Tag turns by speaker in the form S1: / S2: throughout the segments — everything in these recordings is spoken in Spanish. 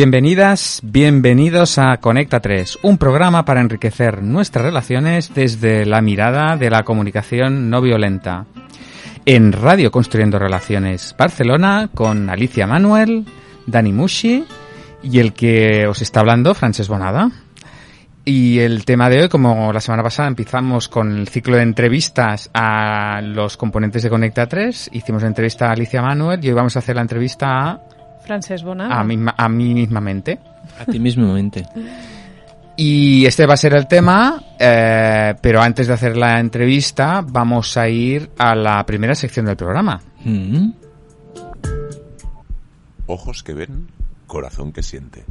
S1: Bienvenidas, bienvenidos a Conecta 3, un programa para enriquecer nuestras relaciones desde la mirada de la comunicación no violenta. En Radio Construyendo Relaciones Barcelona con Alicia Manuel, Dani Mushi y el que os está hablando, Frances Bonada. Y el tema de hoy, como la semana pasada empezamos con el ciclo de entrevistas a los componentes de Conecta 3, hicimos la entrevista a Alicia Manuel y hoy vamos a hacer la entrevista a,
S2: Frances Bonada.
S1: a, mí, a mí mismamente.
S3: A ti mismamente.
S1: Y este va a ser el tema, eh, pero antes de hacer la entrevista vamos a ir a la primera sección del programa.
S3: Mm.
S4: Ojos que ven, corazón que siente.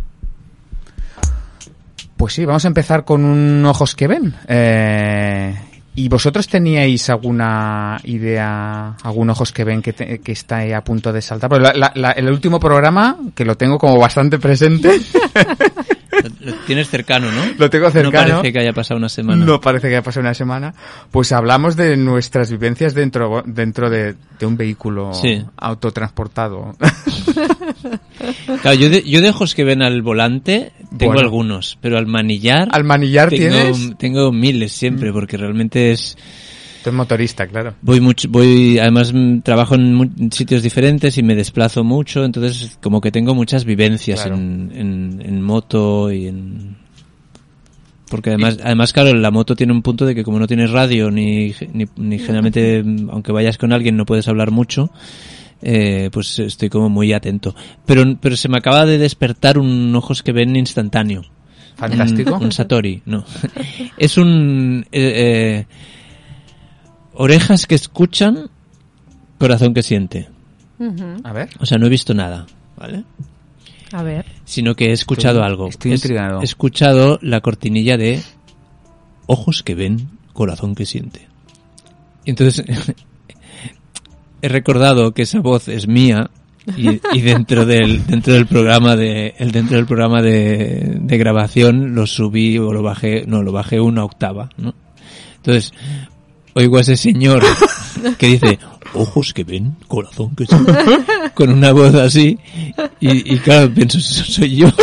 S1: Pues sí, vamos a empezar con un ojos que ven. Eh, ¿Y vosotros teníais alguna idea, algún ojos que ven que, te- que está a punto de saltar? Pues la- la- la- el último programa, que lo tengo como bastante presente,
S3: Lo, tienes cercano, ¿no?
S1: lo tengo
S3: No
S1: cercano.
S3: parece que haya pasado una semana.
S1: No parece que haya pasado una semana. Pues hablamos de nuestras vivencias dentro, dentro de, de un vehículo
S3: Sí.
S1: autotransportado.
S3: Claro, yo de, yo de ojos que ven al volante tengo
S1: Bueno.
S3: algunos, pero al manillar
S1: Al manillar
S3: tengo,
S1: tienes.
S3: tengo miles siempre, porque realmente es...
S1: Tú eres motorista, claro.
S3: Voy mucho, voy, además mm, trabajo en sitios diferentes y me desplazo mucho, entonces como que tengo muchas vivencias
S1: Claro.
S3: en, en, en moto y en... Porque además, además, claro, la moto tiene un punto de que como no tienes radio ni, ni, ni generalmente, mm, aunque vayas con alguien, no puedes hablar mucho, eh, pues estoy como muy atento. Pero, pero se me acaba de despertar un ojos que ven instantáneo.
S1: Fantástico.
S3: Un, un Satori, no. es un... eh, eh, orejas que escuchan, corazón que siente.
S1: A ver.
S3: O sea, no he visto nada, ¿vale?
S2: A ver.
S3: Sino que he escuchado
S1: Estoy-
S3: algo.
S1: estoy
S3: He-
S1: intrigado.
S3: He escuchado la cortinilla de ojos que ven, corazón que siente. Y entonces he recordado que esa voz es mía y, y dentro del dentro del programa de el dentro del programa de, de grabación lo subí o lo bajé no lo bajé una octava ¿no? entonces oigo a ese señor que dice ojos que ven corazón que siente con una voz así y, y claro pienso "Eso soy yo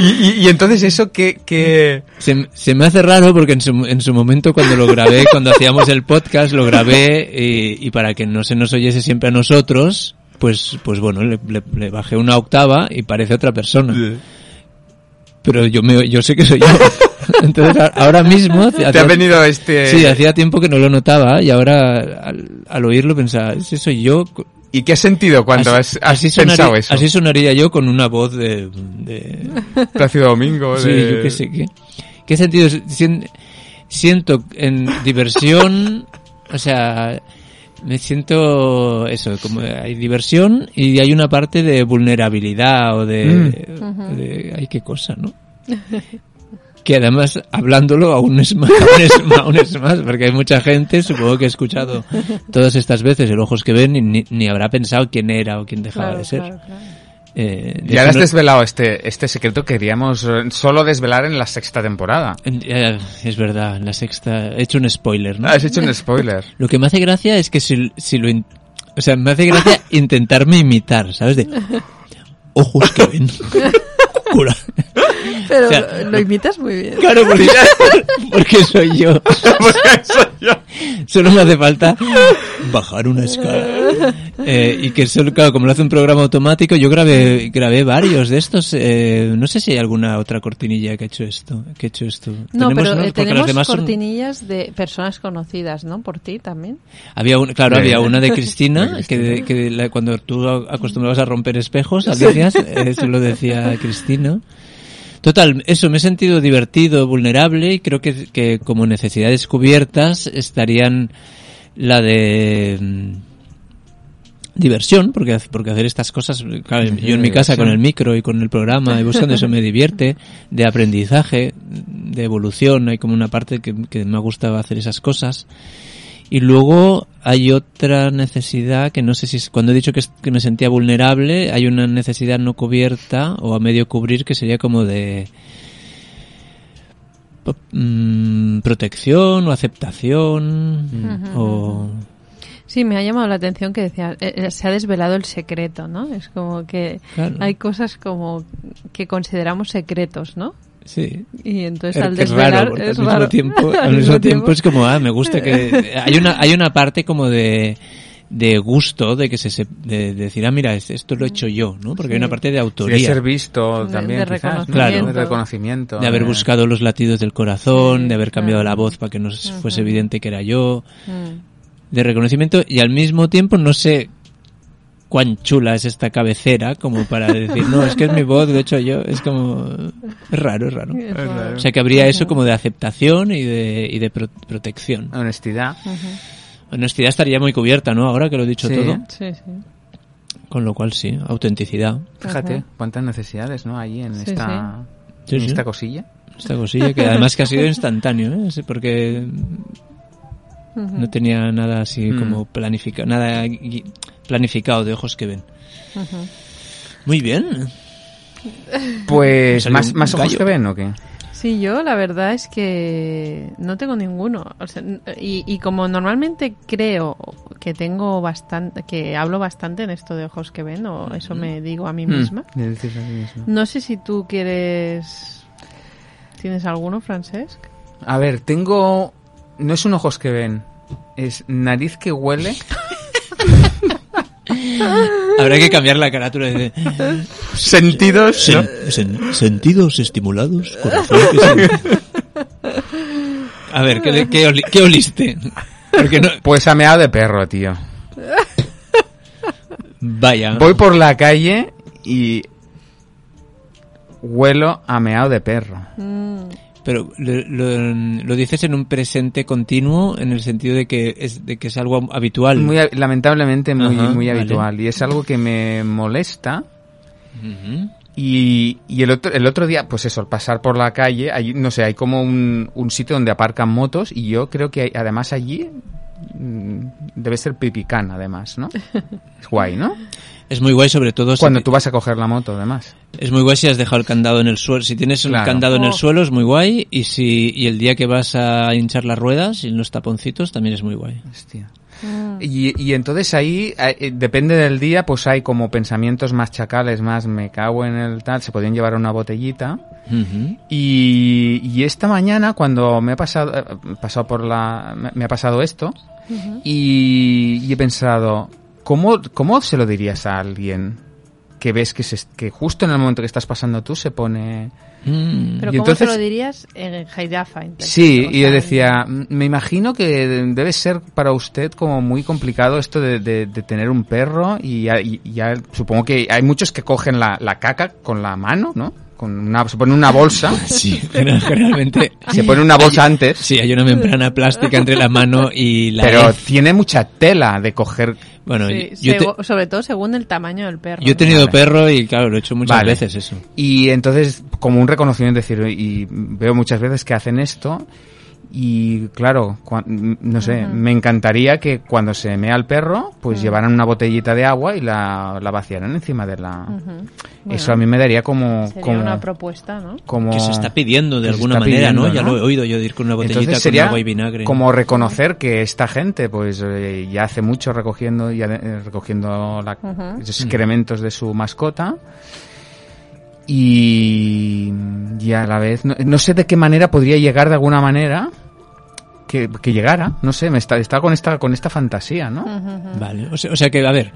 S1: Y, y- y entonces eso que, que...
S3: Se, se me hace raro porque en su, en su momento cuando lo grabé, cuando hacíamos el podcast, lo grabé y, y para que no se nos oyese siempre a nosotros, pues, pues bueno, le, le- le bajé una octava y parece otra persona. Pero yo me, yo sé que soy yo. Entonces ahora mismo...
S1: te
S3: hacía-
S1: ha venido este...
S3: Sí, hacía tiempo que no lo notaba y ahora al, al oírlo pensaba, ese soy yo.
S1: ¿Y qué has sentido cuando has, has
S3: así,
S1: pensado
S3: sonaría,
S1: eso?
S3: así sonaría yo con una voz de- de,
S1: Plácido Domingo.
S3: Sí,
S1: de-
S3: yo qué sé qué. ¿Qué sentido? Sien- siento en diversión, o sea, me siento eso, como hay diversión y hay una parte de vulnerabilidad o de, de- ay qué cosa, ¿no? Que además, hablándolo aún es más, aún es más, aún es más, porque hay mucha gente, supongo que ha escuchado todas estas veces el ojos que ven y ni, ni habrá pensado quién era o quién dejaba
S2: Claro,
S3: de ser.
S2: claro, claro.
S3: Eh, de
S1: Ya has
S3: no-
S1: desvelado este, este secreto que queríamos eh, solo desvelar en la sexta temporada.
S3: Eh, es verdad, en la sexta he hecho un spoiler, ¿no?
S1: Has hecho un spoiler.
S3: Lo que me hace gracia es que si, si lo... in- O sea, me hace gracia intentarme imitar, ¿sabes? De ojos que ven. Cura.
S2: Pero
S3: O sea,
S2: lo, lo imitas muy bien.
S3: Claro, porque, porque soy yo. Solo me hace falta bajar una escala. Eh, y que solo, claro, como lo hace un programa automático, yo grabé, grabé varios de estos. Eh, no sé si hay alguna otra cortinilla que ha hecho esto. Que ha hecho esto.
S2: No, pero
S3: ¿no?
S2: eh,
S3: Porque las
S2: tenemos
S3: demás son-
S2: cortinillas de personas conocidas, ¿no? Por ti también.
S3: Había una, claro, había una de Cristina,
S1: de
S3: que, que la- cuando tú acostumbrabas a romper espejos, Alicia, eso lo decía Cristina. Total, eso, me he sentido divertido, vulnerable y creo que, que como necesidades cubiertas estarían la de mm, diversión, porque, porque hacer estas cosas, claro, yo en mi casa con el micro y con el programa y buscando eso me divierte, de aprendizaje, de evolución, hay como una parte que, que me ha gustado hacer esas cosas. Y luego hay otra necesidad que no sé si es, cuando he dicho que, es- que me sentía vulnerable, hay una necesidad no cubierta o a medio cubrir que sería como de mm, protección o aceptación o
S2: Sí, me ha llamado la atención que decía, eh, eh, se ha desvelado el secreto, ¿no? Es como que
S3: Claro.
S2: hay cosas como que consideramos secretos, ¿no?
S3: Sí.
S2: Y entonces
S3: Pero
S2: al
S3: es
S2: desvelar
S3: raro, porque
S2: es
S3: al mismo
S2: raro.
S3: tiempo, al mismo tiempo es como, ah, me gusta que hay una hay una parte como de de gusto de que se, se- de, de decir, ah, mira, es- esto lo he hecho yo, ¿no? Porque hay
S2: Sí.
S3: una parte de
S1: Sí, de
S3: autoría,
S1: ser visto
S2: De-
S1: también,
S2: de
S1: quizás, ¿no?
S2: reconocimiento.
S1: De reconocimiento.
S3: de haber
S1: eh.
S3: buscado los latidos del corazón,
S2: Sí,
S3: de haber cambiado
S2: claro.
S3: la voz para que no fuese evidente que era yo,
S2: Mm.
S3: de reconocimiento y al mismo tiempo no sé cuán chula es esta cabecera como para decir, no, es que es mi voz, de hecho yo, es como, es raro, es raro.
S2: Es raro.
S3: O sea que habría eso como de aceptación y de, y de pro- protección.
S1: Honestidad.
S3: Honestidad estaría muy cubierta, ¿no? Ahora que lo he dicho
S1: Sí.
S3: todo.
S2: Sí, sí.
S3: Con lo cual sí, autenticidad.
S1: Fíjate
S2: Ajá.
S1: cuántas necesidades, ¿no? Allí en
S2: Sí,
S1: esta,
S3: Sí,
S1: en
S3: sí.
S1: esta cosilla.
S3: Esta cosilla que además que ha sido instantáneo, ¿eh? Porque no tenía nada así
S1: Mm.
S3: como planificado, nada planificado de ojos que ven. Muy bien.
S1: Pues, ¿más, más ojos que ven o qué?
S2: Sí, yo la verdad es que no tengo ninguno. O sea, n- y, y como normalmente creo que tengo bastante, que hablo bastante en esto de ojos que ven, o eso me digo a mí misma.
S1: Mm, a sí mismo.
S2: No sé si tú quieres... ¿Tienes alguno, Francesc?
S1: A ver, tengo... No es un ojos que ven, es nariz que huele.
S3: Habrá que cambiar la carátula de
S1: Sentidos. ¿no?
S3: sentidos estimulados, corazón que. A ver, ¿qué, qué oli- qué oliste? Porque no,
S1: Pues ameado de perro, tío.
S3: vaya.
S1: Voy por la calle y huelo a meado de perro.
S2: Mm,
S3: Pero lo, lo- lo dices en un presente continuo en el sentido de que es de que es algo habitual.
S1: Muy, lamentablemente muy,
S3: Ajá,
S1: muy
S3: vale.
S1: habitual. Y es algo que me molesta. Y, y el, otro, el otro día, pues eso, al pasar por la calle, hay, no sé, hay como un, un sitio donde aparcan motos y yo creo que hay- además allí mm, debe ser pipicán, además, ¿no? Es guay, ¿no?
S3: Es muy guay sobre todo si
S1: Cuando tú vas a coger la moto, además.
S3: es muy guay si has dejado el candado en el suelo. Si tienes
S1: Claro.
S3: candado en el
S2: Oh.
S3: suelo es muy guay y si y el día que vas a hinchar las ruedas y los taponcitos también es muy guay.
S1: Hostia.
S2: mm.
S1: Y, y entonces ahí, eh, eh, depende del día, pues hay como pensamientos más chacales, más me cago en el tal, se podían llevar una botellita. Y, y esta mañana, cuando me ha pasado, eh, pasado por la, me, me ha pasado esto, y, y he pensado, ¿cómo, ¿cómo se lo dirías a alguien que ves que, se, que justo en el momento que estás pasando tú se pone...
S3: Mm.
S2: Pero
S1: Y
S2: ¿cómo
S1: entonces-
S2: te lo dirías en entonces?
S1: Sí,
S2: O
S1: y yo decía, "M- me imagino que debe ser para usted como muy complicado esto de, de- de tener un perro y ya, y ya supongo que hay muchos que cogen la, la caca con la mano, ¿no? Con una, se pone una bolsa,
S3: Sí, general- generalmente
S1: se pone una bolsa antes,
S3: sí hay una membrana plástica entre la mano y la
S1: pero tiene mucha tela de coger.
S3: Bueno,
S2: sí,
S3: yo, te-
S2: sobre todo según el tamaño del perro.
S3: yo he
S2: ¿no?
S3: tenido
S1: Vale.
S3: perro y claro, lo he hecho muchas
S1: Vale.
S3: veces eso.
S1: Y entonces, como un reconocimiento, decir, y veo muchas veces que hacen esto, y claro, no sé, me encantaría que cuando se mea el perro, pues llevaran una botellita de agua y la, la vaciaran encima de la... Eso a mí me daría como...
S2: Sería
S1: como,
S2: una propuesta, ¿no?
S1: como
S3: Que se está pidiendo de alguna manera, ¿no? Ya lo he oído yo de ir con una botellita
S1: Entonces
S3: con
S1: sería
S3: agua y vinagre.
S1: como reconocer que esta gente pues eh, ya hace mucho recogiendo ya de- eh, recogiendo la- esos excrementos de su mascota y, y a la vez no, no sé de qué manera podría llegar de alguna manera que, que llegara no sé me está, está con esta con esta fantasía no.
S3: Vale, o sea, o sea que, a ver.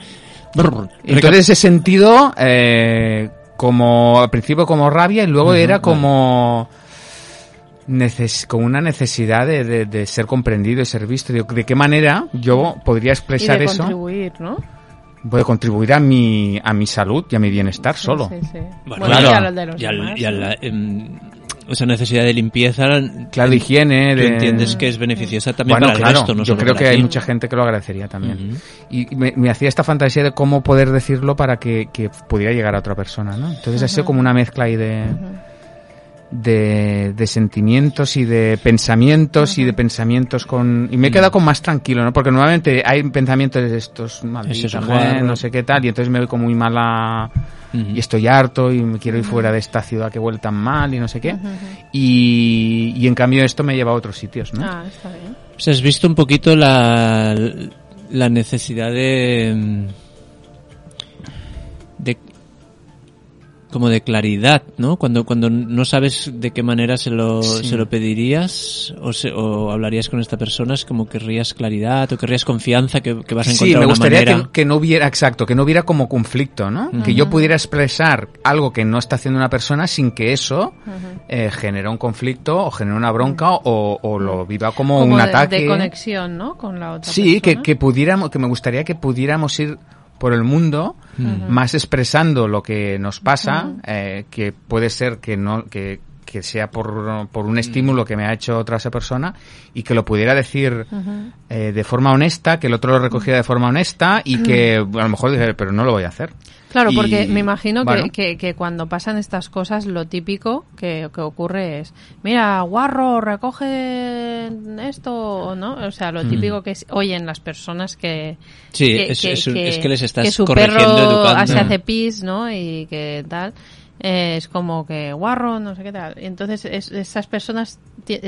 S3: brr,
S1: entonces ese sentido eh, como al principio como rabia y luego era
S3: vale.
S1: como neces como una necesidad de, de- de ser comprendido y ser visto Digo, de qué manera yo podría
S2: Y
S1: expresar
S2: de
S1: eso
S2: contribuir, ¿no?
S1: A contribuir a mi a mi salud y a mi bienestar solo
S2: Sí, sí.
S3: Bueno,
S2: Bueno,
S1: claro.
S2: y
S3: al-
S2: demás,
S3: y a
S2: ¿no?
S3: la, em, esa necesidad de limpieza,
S1: claro de higiene
S3: tú
S1: de
S3: entiendes que es beneficiosa también
S1: bueno
S3: para el
S1: claro
S3: resto, no
S1: yo
S3: solo
S1: creo que hay mucha gente que lo agradecería también y me, me hacía esta fantasía de cómo poder decirlo para que, que pudiera llegar a otra persona no entonces ha sido como una mezcla ahí de de, de sentimientos y de pensamientos y de pensamientos con y me he quedado con más tranquilo no porque normalmente hay pensamientos de estos malditos
S3: Ese es
S1: eh,
S3: guarro.
S1: no sé qué tal y entonces me voy como muy mala y estoy harto y me quiero ir fuera de esta ciudad que huele tan mal y no sé qué. Y, y en cambio esto me lleva a otros sitios no
S2: Ah, está bien.
S3: O sea, has visto un poquito la, la necesidad de como de claridad, ¿no? Cuando cuando no sabes de qué manera se lo,
S1: Sí.
S3: se lo pedirías o, se- o hablarías con esta persona, es como querrías claridad o querrías confianza que, que vas a
S1: Sí,
S3: encontrar
S1: me
S3: una
S1: gustaría
S3: manera.
S1: que, que no hubiera, exacto, que no hubiera como conflicto, ¿no? Que yo pudiera expresar algo que no está haciendo una persona sin que eso eh, genere un conflicto o genere una bronca o, o lo viva como,
S2: Como
S1: un
S2: de,
S1: ataque.
S2: de conexión, ¿no? Con la otra
S1: Sí, que,
S2: persona.
S1: que pudiéramos, que me gustaría que pudiéramos ir por el mundo más expresando lo que nos pasa, eh, que puede ser que no, que, que sea por, por un estímulo que me ha hecho otra esa persona y que lo pudiera decir eh, de forma honesta, que el otro lo recogiera de forma honesta y que a lo mejor dijera, pero no lo voy a hacer.
S2: Claro,
S1: Y,
S2: porque me imagino
S1: bueno,
S2: que, que, que cuando pasan estas cosas, lo típico que, que ocurre es, mira, guarro, recoge esto, ¿no? O sea, lo típico que es- oyen las personas que...
S3: Sí,
S2: que,
S3: es- es un- es que les estás
S2: que su
S3: corrigiendo,
S2: perro
S3: educando.
S2: se hace pis, ¿no? Y que tal. eh, es como que guarro, no sé qué tal. Entonces es- esas personas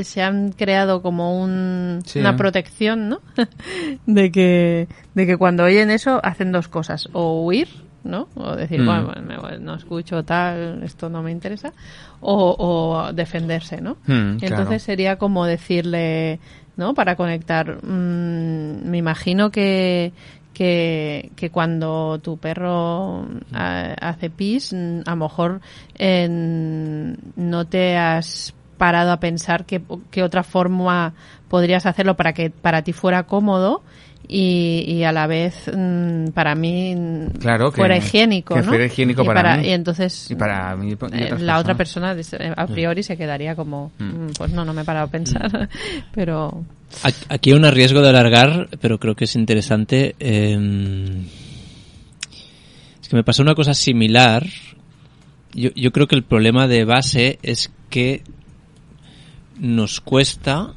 S2: se han creado como un,
S1: Sí.
S2: una protección, ¿no? de que de que cuando oyen eso hacen dos cosas, o huir, ¿no? O decir,
S1: Mm.
S2: bueno, me no escucho tal, esto no me interesa, o, o defenderse, ¿no?
S1: Mm, claro.
S2: Entonces sería como decirle, ¿no? Para conectar, mm, me imagino que que, que cuando tu perro hace pis, a lo mejor eh, no te has parado a pensar qué, qué otra forma podrías hacerlo para que para ti fuera cómodo y, y a la vez mm, para mí mm,
S1: Claro, que-
S2: fuera higiénico,
S1: que
S2: ¿no?
S1: fuera higiénico
S2: y
S1: para mí.
S2: y entonces
S1: Y para mí y
S2: eh, la otra persona a priori se quedaría como "Mm, pues no no me he parado a pensar pero
S3: Aquí- Aquí hay un riesgo de alargar, pero creo que es interesante. eh, es que me pasó una cosa similar. Yo, yo creo que el problema de base es que nos cuesta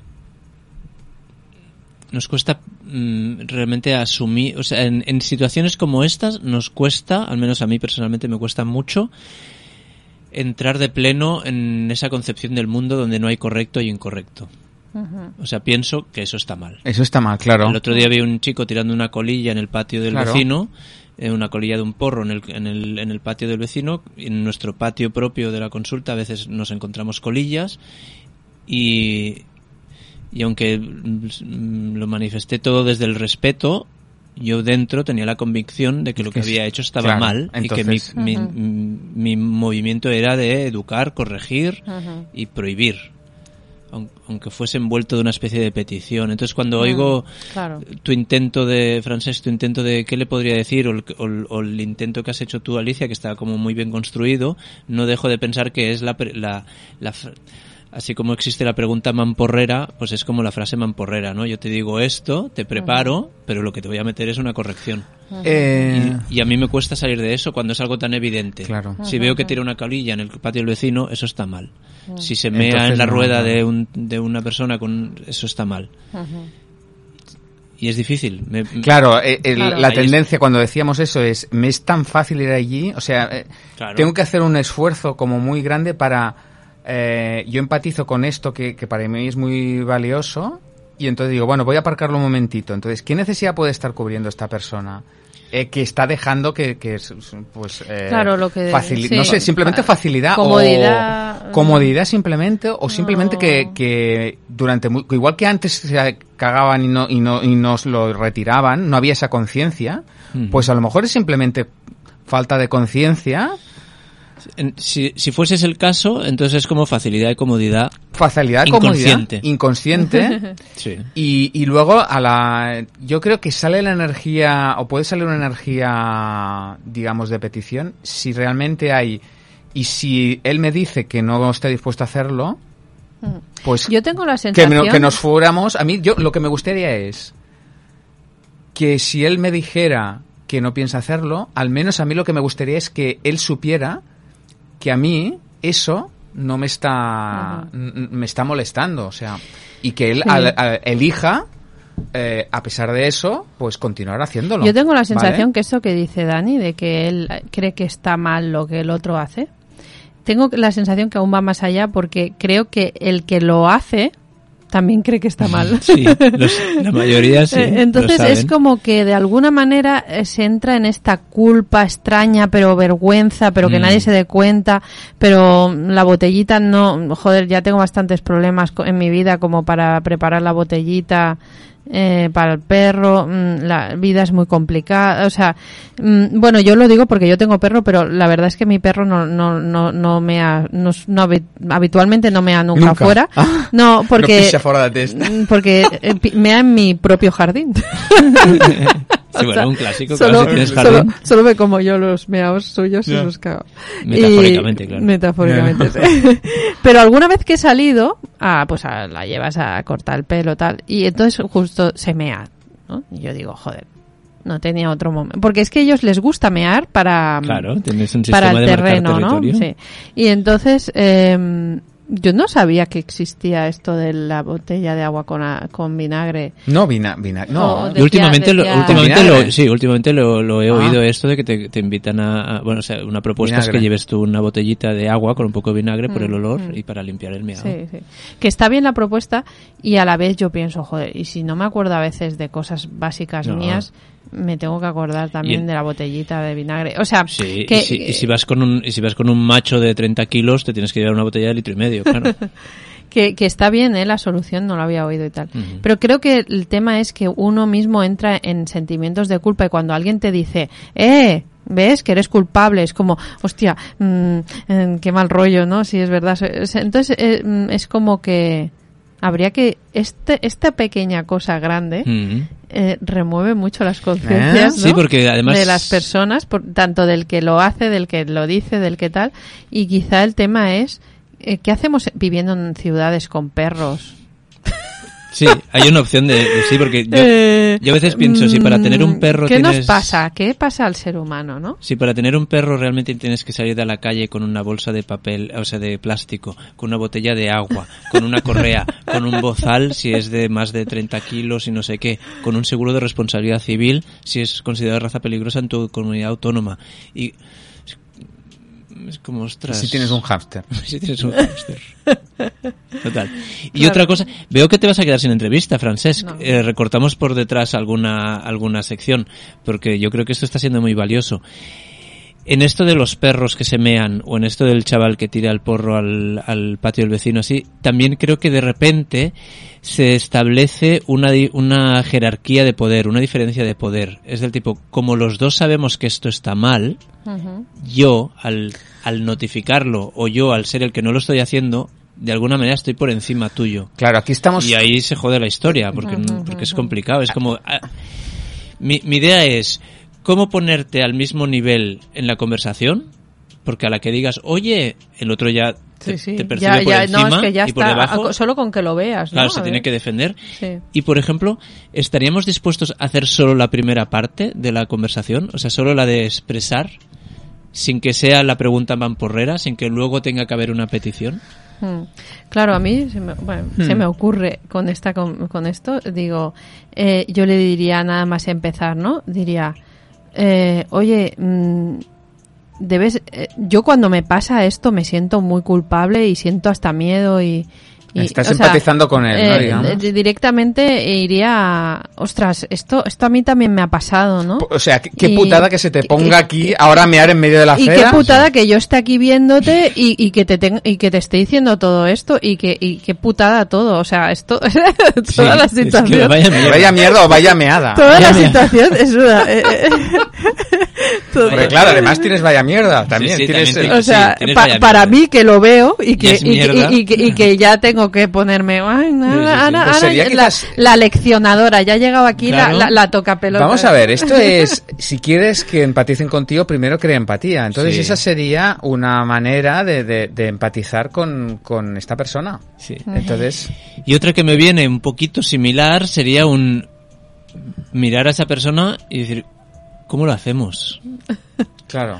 S3: nos cuesta mm, realmente asumir, o sea, en, en situaciones como estas nos cuesta, al menos a mí personalmente me cuesta mucho, entrar de pleno en esa concepción del mundo donde no hay correcto y incorrecto. O sea, pienso que eso está mal.
S1: Eso está mal, claro.
S3: El otro día vi un chico tirando una colilla en el patio del
S1: Claro.
S3: vecino, eh, una colilla de un porro en el, en, el, en el patio del vecino. y En nuestro patio propio de la consulta a veces nos encontramos colillas y, y aunque mm, lo manifesté todo desde el respeto, yo dentro tenía la convicción de que lo que había hecho estaba
S1: claro.
S3: mal y que mi,
S1: Entonces-
S3: mi, mi movimiento era de educar, corregir y prohibir aun- aunque fuese envuelto de una especie de petición. Entonces, cuando oigo
S2: claro
S3: tu intento de, Francesc, tu intento de qué le podría decir, o el, o el- o el intento que has hecho tú, Alicia, que está como muy bien construido, no dejo de pensar que es la, pre- la, la así como existe la pregunta mamporrera, pues es como la frase mamporrera, ¿no? Yo te digo esto, te preparo, pero lo que te voy a meter es una corrección.
S1: Eh,
S3: Y, y a mí me cuesta salir de eso cuando es algo tan evidente.
S1: Claro.
S3: Si veo que tira una colilla en el patio del vecino, eso está mal. Si se mea
S1: Entonces
S3: en la rueda de, un, de una persona, con eso está mal. Y es difícil. Me-
S1: Claro, eh, el-
S2: Claro.
S1: la tendencia cuando decíamos eso es, me es tan fácil ir allí, o sea, eh,
S3: Claro.
S1: tengo que hacer un esfuerzo como muy grande para, eh, yo empatizo con esto que, que para mí es muy valioso y entonces digo, bueno, voy a aparcarlo un momentito. Entonces, ¿qué necesidad puede estar cubriendo esta persona? Eh, que está dejando que, que es, pues eh,
S2: Claro, lo que- sí.
S1: no sé simplemente
S2: Fa-
S1: facilidad
S2: comodidad,
S1: o comodidad simplemente o simplemente
S2: No.
S1: que, que durante muy- igual que antes se cagaban y no y no y nos lo retiraban no había esa conciencia pues a lo mejor es simplemente falta de conciencia
S3: en- si, si fuese el caso, entonces es como facilidad y comodidad.
S1: facilidad
S3: Inconsciente.
S1: comodidad inconsciente
S3: Sí.
S1: y, y luego a la yo creo que sale la energía o puede salir una energía digamos de petición si realmente hay y si él me dice que no esté dispuesto a hacerlo pues
S2: yo tengo la
S1: que,
S2: sensación
S1: me- que nos fuéramos a mí yo lo que me gustaría es que si él me dijera que no piensa hacerlo al menos a mí lo que me gustaría es que él supiera que a mí eso no me está me está molestando o sea y que él
S2: Sí.
S1: al- al- elija eh, a pesar de eso pues continuar haciéndolo
S2: Yo tengo la
S1: ¿vale?
S2: sensación que eso que dice Dani, de que él cree que está mal lo que el otro hace, tengo la sensación que aún va más allá porque creo que el que lo hace también cree que está mal.
S3: Sí, los- la mayoría sí.
S2: Eh, Entonces es como que de alguna manera eh, se entra en esta culpa extraña, pero vergüenza, pero que
S3: Mm.
S2: nadie se dé cuenta, pero la botellita no, joder, ya tengo bastantes problemas en mi vida como para preparar la botellita. Eh, para el perro, mm, la vida es muy complicada, o sea, mm, bueno, yo lo digo porque yo tengo perro, pero la verdad es que mi perro no, no, no, no me ha, no, no habi- habitualmente no me ha nunca,
S1: Nunca.
S2: fuera,
S1: Ah.
S2: no, porque,
S1: No de.
S2: Mm, porque eh, pi- mea en mi propio jardín.
S3: Sí, bueno, un clásico,
S2: solo,
S3: claro, si
S2: solo, solo me como yo los meados suyos y los cago.
S3: Metafóricamente,
S2: Y-
S3: claro.
S2: Metafóricamente, sí. Pero alguna vez que he salido, ah, pues a- la llevas a cortar el pelo tal, y entonces justo se mea, ¿no? Y yo digo, joder, no tenía otro momento. Porque es que a ellos les gusta mear para,
S3: Claro, tienes un
S2: para
S3: sistema
S2: el
S3: de
S2: terreno, ¿no? Sí. Y entonces, eh, yo no sabía que existía esto de la botella de agua con, a- con vinagre.
S1: No, vina, vina, no.
S2: Oh,
S3: Y últimamente, lo,
S2: decía-
S3: últimamente
S1: Vinagre.
S3: lo, sí, últimamente lo, lo he
S1: Ah.
S3: oído esto de que te, te invitan a, a- bueno, o sea, una propuesta es
S1: Vinagre.
S3: que lleves tú una botellita de agua con un poco de vinagre por el
S2: Mm,
S3: olor
S2: mm.
S3: y para limpiar el meado.
S2: Sí, sí. Que está bien la propuesta y a la vez yo pienso, joder, y si no me acuerdo a veces de cosas básicas
S3: No.
S2: mías, me tengo que acordar también de la botellita de vinagre. O sea,
S3: Sí,
S2: que,
S3: y, si, y si vas con un, y si vas con un macho de 30 kilos, te tienes que llevar una botella de litro y medio, claro.
S2: que, que está bien, ¿eh? La solución no lo había oído y tal. Pero creo que el tema es que uno mismo entra en sentimientos de culpa y cuando alguien te dice, eh, ¿Ves? Que eres culpable. Es como, hostia, mm, eh, qué mal rollo, ¿no? Si es verdad. Es- Entonces, eh, mm, es como que habría que, este, esta pequeña cosa grande,
S3: Mm.
S2: eh, remueve mucho las conciencias
S1: ¿Eh?
S2: ¿no?
S3: Sí, porque además-
S2: de las personas, por, tanto del que lo hace, del que lo dice, del que tal. Y quizá el tema es, eh, ¿qué hacemos viviendo en ciudades con perros?
S3: Sí, hay una opción de, de sí, porque yo,
S2: Eh,
S3: yo a veces pienso, si para tener un
S2: mm,
S3: perro
S2: ¿Qué
S3: tienes...
S2: nos pasa? ¿Qué pasa al ser humano, no?
S3: Si para tener un perro realmente tienes que salir de la calle con una bolsa de papel, o sea, de plástico, con una botella de agua, con una correa, con un bozal si es de más de 30 kilos y no sé qué, con un seguro de responsabilidad civil si es considerada raza peligrosa en tu comunidad autónoma. Y es- es como, ostras...
S1: Si tienes un hámster.
S3: si tienes un hámster. Total. Y
S2: Claro.
S3: otra cosa, veo que te vas a quedar sin entrevista, Francesc.
S2: No.
S3: Eh, recortamos por detrás alguna, alguna sección, porque yo creo que esto está siendo muy valioso. En esto de los perros que se mean, o en esto del chaval que tira el porro al, al patio del vecino, así, también creo que de repente se establece una, una jerarquía de poder, una diferencia de poder. Es del tipo, como los dos sabemos que esto está mal, yo al, al notificarlo o yo al ser el que no lo estoy haciendo, de alguna manera estoy por encima tuyo.
S1: Claro, aquí estamos.
S3: Y ahí se jode la historia, porque, porque es complicado. Es como... ah, mi, mi idea es, ¿cómo ponerte al mismo nivel en la conversación? Porque a la que digas, oye, el otro ya te,
S2: Sí, sí.
S3: te percibe
S2: Ya,
S3: por
S2: ya,
S3: encima
S2: no, es que ya
S3: y por
S2: está,
S3: debajo.
S2: solo con que lo veas, ¿no?
S3: Claro,
S2: A
S3: se tiene
S2: ver.
S3: que defender.
S2: Sí.
S3: Y, por ejemplo, ¿estaríamos dispuestos a hacer solo la primera parte de la conversación? O sea, solo la de expresar, sin que sea la pregunta mamporrera, sin que luego tenga que haber una petición.
S2: Mm. Claro, a mí se me, bueno, se me ocurre con esta con, con esto, digo, eh, yo le diría nada más empezar, ¿no? Diría, eh, oye, mm, debes, eh, yo cuando me pasa esto me siento muy culpable y siento hasta miedo y, y,
S1: Estás
S2: sea,
S1: empatizando con él, ¿no?
S2: eh, directamente iría, a, ostras, esto, esto a mí también me ha pasado, ¿no?
S1: O sea, qué, qué
S2: Y-
S1: putada que se te ponga
S2: y-
S1: aquí ahora a mear en medio de la
S2: y qué
S1: acera.
S2: putada que yo esté aquí viéndote y, y que te ten- y que te esté diciendo todo esto y que y qué putada todo, o sea, esto toda la
S3: es que
S2: situación
S3: vaya mierda.
S1: Vaya mierda o vaya meada.
S2: toda la situación es una eh, eh,
S1: Porque claro, además tienes vaya mierda también.
S3: Sí, sí,
S1: tienes
S3: también
S2: o sea,
S3: sí, tienes
S2: pa-
S3: vaya
S2: para mí que lo veo y que,
S3: es
S2: y, que-
S3: mierda.
S2: y- y que, y que ya tengo que ponerme ay, no,
S3: Sí, sí, sí.
S2: ahora-
S1: Pues
S2: ahora
S1: sería
S2: la,
S1: quizás-
S2: la leccionadora, ya ha llegado aquí la,
S3: Claro.
S2: la, la toca pelota.
S1: Vamos a ver, esto es, si quieres que empaticen contigo, primero crea empatía. Entonces
S3: Sí.
S1: esa sería una manera de, de- de empatizar con, con esta persona.
S3: Sí.
S1: Entonces,
S3: Y otra que me viene un poquito similar sería un mirar a esa persona y decir, ¿cómo lo hacemos?
S1: claro.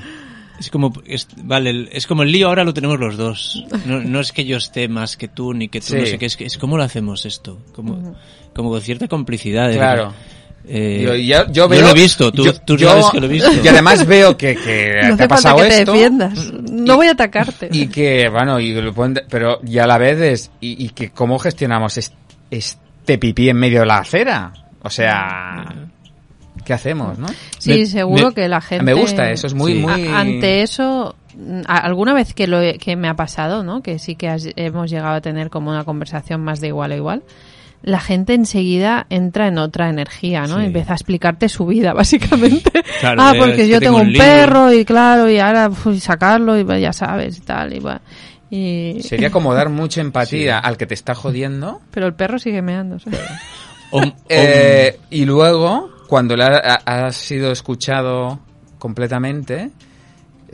S3: Es como, es, vale, es como el lío ahora lo tenemos los dos. No, no es que yo esté más que tú ni que tú,
S1: Sí.
S3: no sé qué, es, es cómo lo hacemos esto. Como, como con cierta complicidad.
S1: Claro.
S3: Eh,
S1: Yo, yo- yo
S3: yo
S1: veo,
S3: lo he visto, tú- tú sabes que lo he visto.
S1: Y además veo que, que
S2: no
S1: te ha pasado
S2: que te
S1: esto.
S2: defiendas. No voy a atacarte.
S1: Y que, bueno, y lo pueden- pero y a la vez es, y, y que cómo gestionamos es- este pipí en medio de la acera. O sea, ¿qué hacemos, no?
S2: Sí,
S3: Me-
S2: seguro
S3: me-
S2: que la gente...
S1: Me gusta eso, es muy,
S3: Sí.
S1: muy...
S2: A- Ante eso, alguna vez que, lo he- que me ha pasado, ¿no? Que sí que has- hemos llegado a tener como una conversación más de igual a igual. La gente enseguida entra en otra energía, ¿no?
S3: Sí.
S2: Empieza a explicarte su vida, básicamente.
S3: Claro,
S2: ah,
S3: es
S2: porque
S3: que
S2: yo
S3: tengo un
S2: perro y claro, y ahora pues, sacarlo y pues, ya sabes y tal. Y, va. y...
S1: Sería como dar mucha empatía al que te está jodiendo.
S2: Pero el perro sigue meando. ¿sabes?
S3: O- o-
S1: Eh, y luego, cuando le ha, sido escuchado completamente,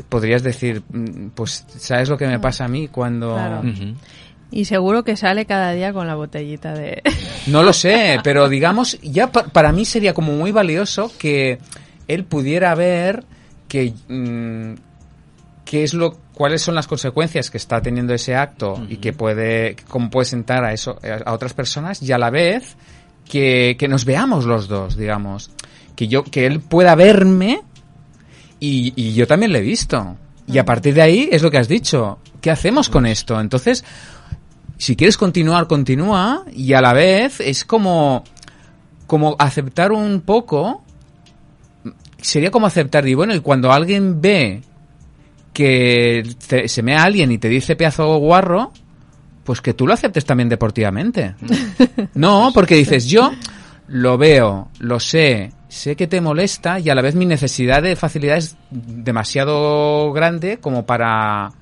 S1: podrías decir, mm, pues, ¿sabes lo que me pasa a mí cuando...
S2: Claro. Y seguro que sale cada día con la botellita de...
S1: No lo sé, pero digamos, ya pa- para mí sería como muy valioso que él pudiera ver que mm, qué es lo cuáles son las consecuencias que está teniendo ese acto y que puede cómo puede sentar a eso a otras personas y a la vez que, que nos veamos los dos, digamos, que yo que él pueda verme y, y yo también lo he visto. Y a partir de ahí es lo que has dicho. ¿Qué hacemos con esto? Entonces, si quieres continuar, continúa y a la vez es como como aceptar un poco sería como aceptar y bueno y cuando alguien ve que te- se mea alguien y te dice pedazo guarro pues que tú lo aceptes también deportivamente. No porque dices yo lo veo lo sé sé que te molesta y a la vez mi necesidad de facilidad es demasiado grande como para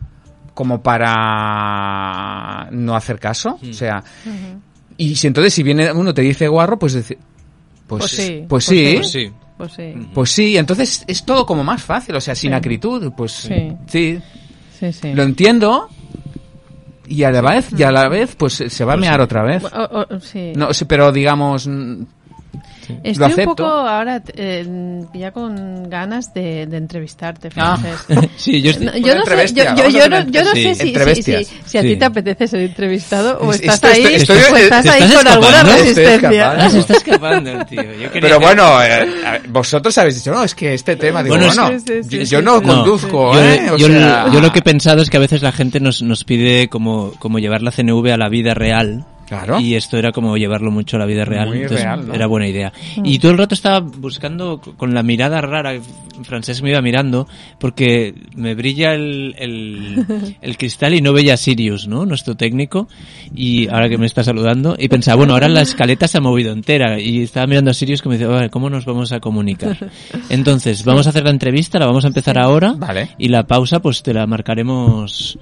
S1: como para no hacer caso o sea y si entonces si viene uno te dice guarro pues pues,
S2: Pues sí,
S1: pues
S2: pues
S1: sí,
S3: Pues sí.
S2: Pues sí,
S1: pues sí, entonces es todo como más fácil, o sea, sin acritud, pues
S2: Sí.
S1: sí,
S2: sí, sí.
S1: lo entiendo y a la vez, y a la vez, pues se va a mear otra vez.
S2: O- o- sí.
S1: No, sí, pero digamos,
S2: Estoy
S1: lo
S2: un poco ahora eh, ya con ganas de, de entrevistarte,
S1: Ah.
S2: Francés.
S3: Sí, yo estoy-
S2: No, yo no sé, yo, yo,
S1: vamos a
S2: yo
S1: hacer
S2: no,
S1: una
S2: yo no
S3: sí,
S2: sé si,
S1: entre
S2: si, si,
S1: bestias.
S2: si a
S3: Sí.
S2: ti te apetece ser entrevistado o
S1: Es-
S2: estás
S1: estoy-
S2: ahí,
S1: estoy-
S2: o estás ahí
S3: estás
S2: con alguna
S3: escapando.
S1: Estoy
S2: resistencia.
S1: escapando.
S3: Se está escapando el tío. Yo quería
S1: pero bueno, eh, vosotros habéis dicho, no, es que este tema, digo,
S3: Bueno,
S1: bueno,
S2: sí, sí, sí,
S1: yo, no
S2: sí.
S1: conduzco,
S3: yo,
S1: ¿eh? O
S3: yo-
S1: sea,
S3: yo lo que he pensado es que a veces la gente nos, nos pide como, como llevar la CNV a la vida real.
S1: Claro.
S3: Y esto era como llevarlo mucho a la vida real.
S1: Muy
S3: entonces
S1: real, ¿no?
S3: Era buena idea. Y todo el rato estaba buscando con la mirada rara. Francés me iba mirando porque me brilla el, el, el cristal y no veía a Sirius, ¿no? Nuestro técnico. Y ahora que me está saludando. Y pensaba, bueno, ahora la escaleta se ha movido entera. Y estaba mirando a Sirius que me dice, "Vale, ¿cómo nos vamos a comunicar? Entonces, vamos a hacer la entrevista, la vamos a empezar ahora.
S1: Vale.
S3: Y la pausa, pues te la marcaremos.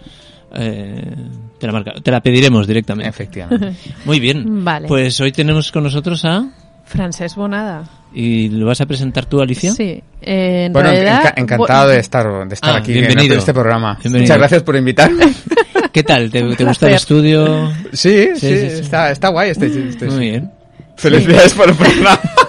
S3: eh, te, la marca- te la pediremos directamente.
S1: efectivamente.
S3: Muy bien.
S2: Vale.
S3: Pues hoy tenemos con nosotros a.
S2: Francés Bonada.
S3: ¿Y lo vas a presentar tú, Alicia?
S2: Sí. Eh, en
S1: Bueno,
S2: realidad,
S1: enca- encantado de estar, de estar
S3: Ah,
S1: aquí en
S3: bienvenido.
S1: este programa.
S3: Bienvenido.
S1: Muchas gracias por invitarme.
S3: ¿Qué tal? ¿Te, te gusta el estudio?
S1: Sí, sí,
S3: Sí, sí, sí.
S1: Está, está guay este, este-
S3: Muy bien.
S1: Felicidades por el programa.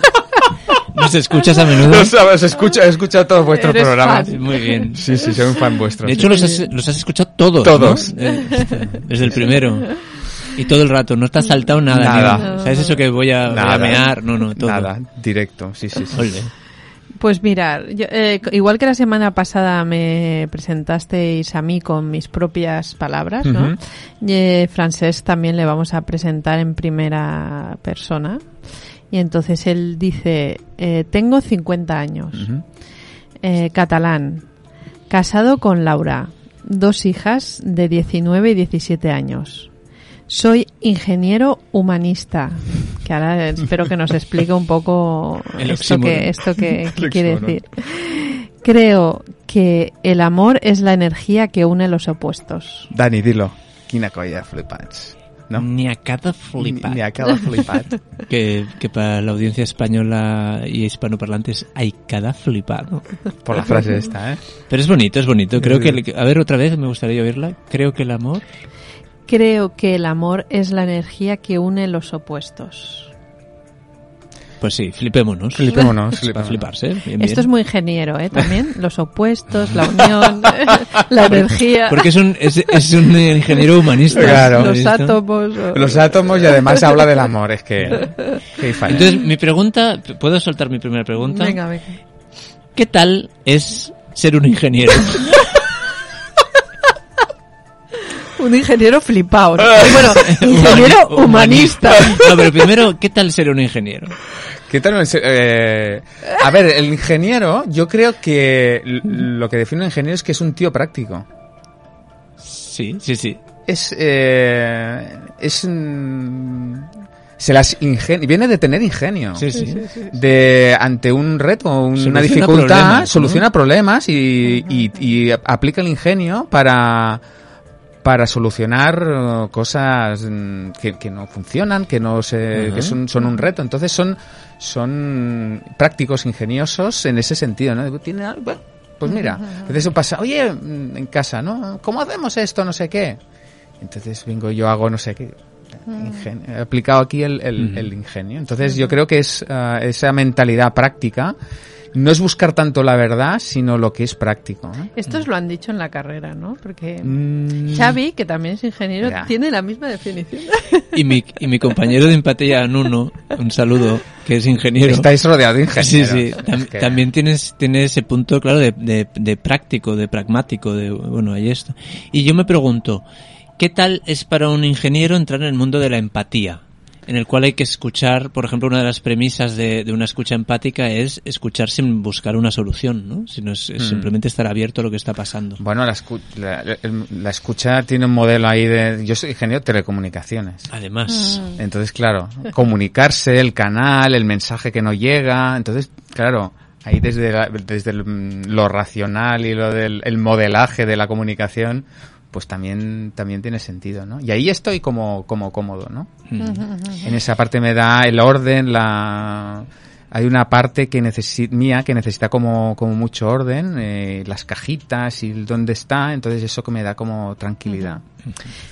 S3: ¿Nos escuchas a menudo?
S1: Los escucho, he escuchado todos vuestros
S2: Eres
S1: programas.
S2: fan.
S3: Muy bien.
S1: Sí, sí, soy un fan vuestro.
S3: De hecho, los has, los has escuchado todos.
S1: Todos.
S3: ¿no? Eh, Desde el primero. Y todo el rato, no te has saltado nada.
S1: Nada.
S3: ni- ¿Sabes eso que voy a, voy a
S1: Nada.
S3: mear? No, no, todo.
S1: Nada, directo, sí, sí. sí.
S3: Olé.
S2: Pues mirar, yo, eh, igual que la semana pasada me presentasteis a mí con mis propias palabras, ¿no?
S1: Ujú.
S2: Y, eh, Francés también le vamos a presentar en primera persona. Y entonces él dice, eh, tengo 50 años, eh, catalán, casado con Laura, dos hijas de 19 y 17 años. Soy ingeniero humanista, que ahora espero que nos explique un poco esto que, esto que, quiere decir. Creo que el amor es la energía que une los opuestos.
S1: Dani, dilo. Quina colla flipats. No?
S3: Ni a cada flipa.
S1: Ni acaba flipat.
S3: Que, que para la audiencia española y hispanoparlantes hay cada flipado.
S1: Por la frase esta, ¿eh?
S3: Pero es bonito, es bonito. Creo que, el- a ver, otra vez me gustaría oírla. Creo que el amor.
S2: Creo que el amor es la energía que une los opuestos.
S3: Pues sí, flipémonos.
S1: Flipémonos,
S3: para fliparse. bien,
S2: Esto
S3: bien.
S2: es muy ingeniero, ¿eh? También los opuestos, la unión, la energía,
S3: Porque es un, es, es un ingeniero humanista.
S1: Claro.
S3: ¿has
S2: los átomos. o-
S1: Los átomos y además habla del amor, es que... que falla.
S3: Entonces, mi pregunta, ¿puedo soltar mi primera pregunta?
S2: Venga, venga.
S3: ¿Qué tal es ser un ingeniero?
S2: Un ingeniero flipado. ¿no? Bueno, ingeniero humanista.
S3: No, pero primero, ¿qué tal ser un ingeniero?
S1: ¿Qué tal? Eh, a ver, el ingeniero, yo creo que lo que define un ingeniero es que es un tío práctico.
S3: Sí, sí, sí.
S1: Es, eh, es, mm, se las ingen- viene de tener ingenio.
S3: Sí, sí.
S1: de ante un reto o una
S3: Soluciona
S1: dificultad
S3: problemas, ¿no?
S1: soluciona problemas y, y- y aplica el ingenio para para solucionar eh, cosas mm, que, que no funcionan que no se que son, son un reto. Entonces son son prácticos ingeniosos en ese sentido no tiene algo- pues mira entonces eso pasa oye mm, en casa no cómo hacemos esto no sé qué entonces vengo yo hago no sé qué. He aplicado aquí el, el- el ingenio. Entonces yo creo que es ah, esa mentalidad práctica. No es buscar tanto la verdad, sino lo que es práctico. ¿eh?
S2: Estos lo han dicho en la carrera, ¿no? Porque
S1: Mm,
S2: Xavi, que también es ingeniero, tiene la misma definición.
S3: Y mi, y mi compañero de empatía, Nuno, un saludo, que es ingeniero.
S1: Estáis rodeado de
S3: Sí,
S1: ingenieros.
S3: sí. Tam-
S1: Es que-
S3: También tienes, tiene ese punto, claro, de, de, de práctico, de pragmático, de, bueno, hay esto. Y yo me pregunto, ¿qué tal es para un ingeniero entrar en el mundo de la empatía? En el cual hay que escuchar, por ejemplo, una de las premisas de, de una escucha empática es escuchar sin buscar una solución, ¿no? Sino es, es
S1: Hmm.
S3: simplemente estar abierto a lo que está pasando.
S1: Bueno, la, escu- la, escucha tiene un modelo ahí de... Yo soy ingeniero de telecomunicaciones.
S3: Además,
S1: Entonces, claro, comunicarse, el canal, el mensaje que no llega. Entonces, claro, ahí desde, la- desde el, mm, lo racional y lo del el modelaje de la comunicación, pues también, también tiene sentido, ¿no? Y ahí estoy como, como cómodo, ¿no?
S3: mm,
S1: En esa parte me da el orden, la... Hay una parte que necesi- mía que necesita como, como mucho orden, eh, las cajitas y dónde está, entonces eso que me da como tranquilidad.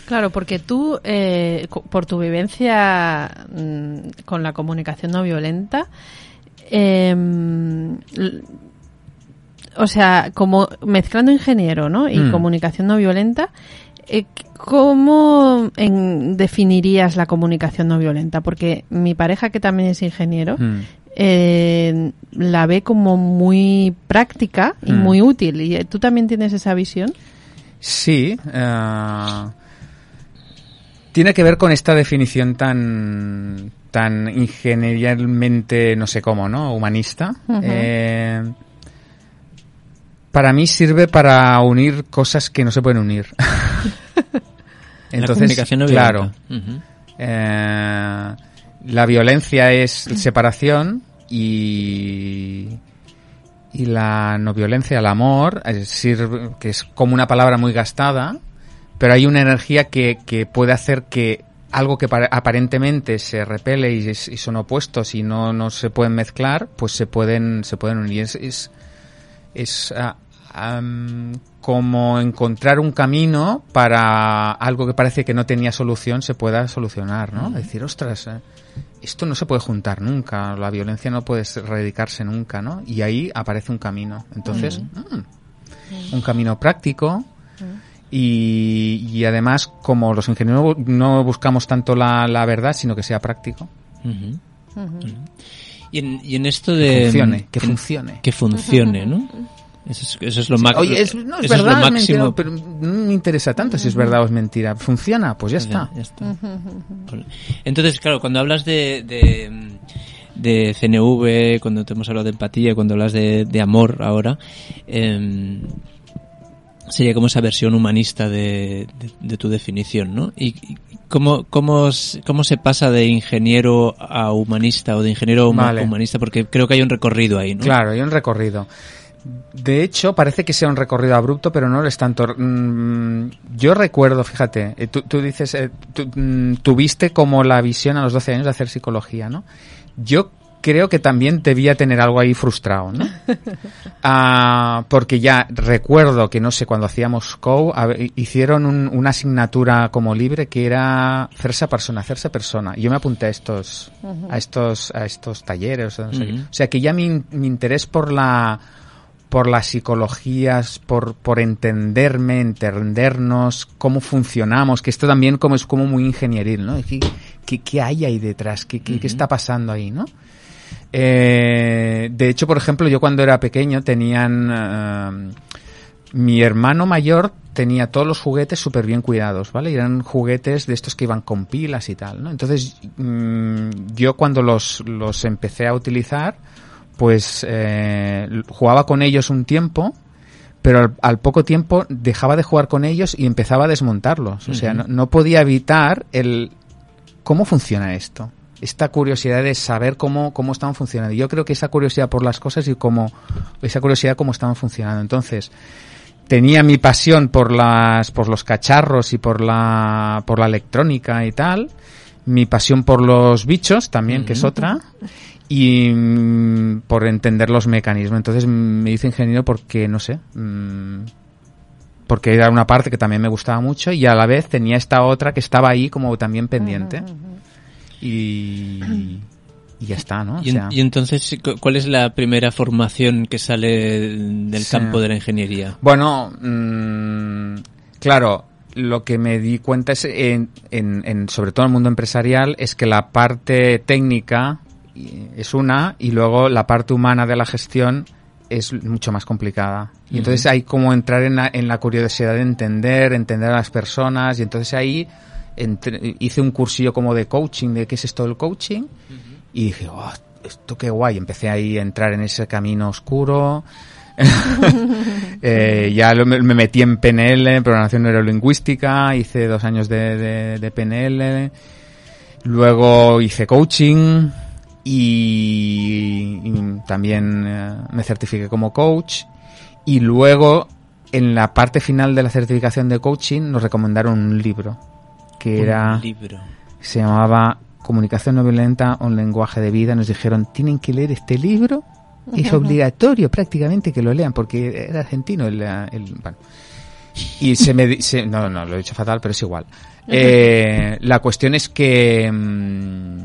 S2: Claro, porque tú, eh, por tu vivencia mm, con la comunicación no violenta, l- o sea, como mezclando ingeniero, ¿no? Y
S1: Mm.
S2: comunicación no violenta, eh, ¿cómo en- definirías la comunicación no violenta? Porque mi pareja, que también es ingeniero,
S1: Mm.
S2: eh, la ve como muy práctica y
S1: Mm.
S2: muy útil. ¿Y eh, tú también tienes esa visión?
S1: Sí. eh, tiene que ver con esta definición tan tan ingenierialmente no sé cómo, ¿no? Humanista. Eh, para mí sirve para unir cosas que no se pueden unir.
S3: la comunicación no
S1: claro, eh, la violencia es separación y y la no violencia, el amor, es decir, que es como una palabra muy gastada, pero hay una energía que, que puede hacer que algo que pare- aparentemente se repele y, es- y son opuestos y no, no se pueden mezclar, pues se pueden, se pueden unir. Es, es, es, ah, como encontrar un camino para algo que parece que no tenía solución se pueda solucionar, ¿no? Decir, ostras, eh, esto no se puede juntar nunca, la violencia no puede erradicarse nunca, ¿no? Y ahí aparece un camino. Entonces, mm, un camino práctico y, y además, como los ingenieros no buscamos tanto la, la verdad, sino que sea práctico.
S3: Y en, y en esto
S1: que
S3: de...
S1: funcione, que funcione.
S3: Que funcione, ¿no? Eso es, eso es lo, ma-
S1: Oye, es, no, es
S3: eso es lo máximo.
S1: mentira, pero no me interesa tanto si es verdad o es mentira. ¿Funciona? Pues ya está.
S3: Ya está. Entonces, claro, cuando hablas de, de, de CNV, cuando te hemos hablado de empatía, cuando hablas de, de amor ahora, em, sería como esa versión humanista de, de- de tu definición, ¿no? ¿Y y cómo, cómo, cómo se pasa de ingeniero a humanista o de ingeniero a huma-
S1: Vale.
S3: humanista? Porque creo que hay un recorrido ahí, ¿no?
S1: Claro, hay un recorrido. De hecho, parece que sea un recorrido abrupto, pero no lo es tanto. Mm, Yo recuerdo, fíjate, eh, tú, tú dices, eh, tú, mm, tuviste como la visión a los 12 años de hacer psicología, ¿no? Yo creo que también debía tener algo ahí frustrado, ¿no? Ah, porque ya recuerdo que, no sé, cuando hacíamos COU, hicieron un- una asignatura como libre que era hacerse persona, hacerse persona. Y yo me apunté a estos, a estos, a estos talleres, no sé. O sea que ya mi, mi interés por la, por las psicologías, por, por entenderme, entendernos, cómo funcionamos, que esto también como es como muy ingenieril, ¿no? ¿Qué, qué, qué hay ahí detrás? ¿Qué, qué, qué está pasando ahí, no? Eh, de hecho, por ejemplo, yo cuando era pequeño tenían... eh, mi hermano mayor tenía todos los juguetes súper bien cuidados, ¿vale? Y eran juguetes de estos que iban con pilas y tal, ¿no? Entonces, mm, yo cuando los, los empecé a utilizar, pues eh, jugaba con ellos un tiempo, pero al, al poco tiempo dejaba de jugar con ellos y empezaba a desmontarlos. O sea, no, no podía evitar el cómo funciona esto. Esta curiosidad de saber cómo, cómo estaban funcionando. Yo creo que esa curiosidad por las cosas y cómo, esa curiosidad cómo estaban funcionando. Entonces, tenía mi pasión por las, por los cacharros y por la, por la electrónica y tal. Mi pasión por los bichos también, que es otra. Y mm, por entender los mecanismos. Entonces me hice ingeniero porque, no sé, mm, porque era una parte que también me gustaba mucho y a la vez tenía esta otra que estaba ahí como también pendiente. Y, y ya está, ¿no? O
S3: Y, en-
S1: sea,
S3: y entonces, cu- ¿cuál es la primera formación que sale del
S1: Sí.
S3: campo de la ingeniería?
S1: Bueno, mm, claro, lo que me di cuenta es, en, en- en- sobre todo en el mundo empresarial, es que la parte técnica es una y luego la parte humana de la gestión es mucho más complicada. Y entonces hay como entrar en la, en la curiosidad de entender, entender a las personas y entonces ahí entre- hice un cursillo como de coaching, de qué es esto del coaching y dije, oh, esto qué guay. Empecé ahí a entrar en ese camino oscuro. Eh, ya lo- me me metí en PNL, en programación neurolingüística, hice dos años de, de- de PNL, luego hice coaching y, y también eh, me certifiqué como coach y luego en la parte final de la certificación de coaching nos recomendaron un libro que era
S3: Un libro.
S1: se llamaba Comunicación no violenta, un lenguaje de vida. Nos dijeron, tienen que leer este libro. Es obligatorio prácticamente que lo lean, porque era argentino el... el- bueno. Y se me... se- no, no, lo he dicho fatal, pero es igual. Eh, la cuestión es que mm,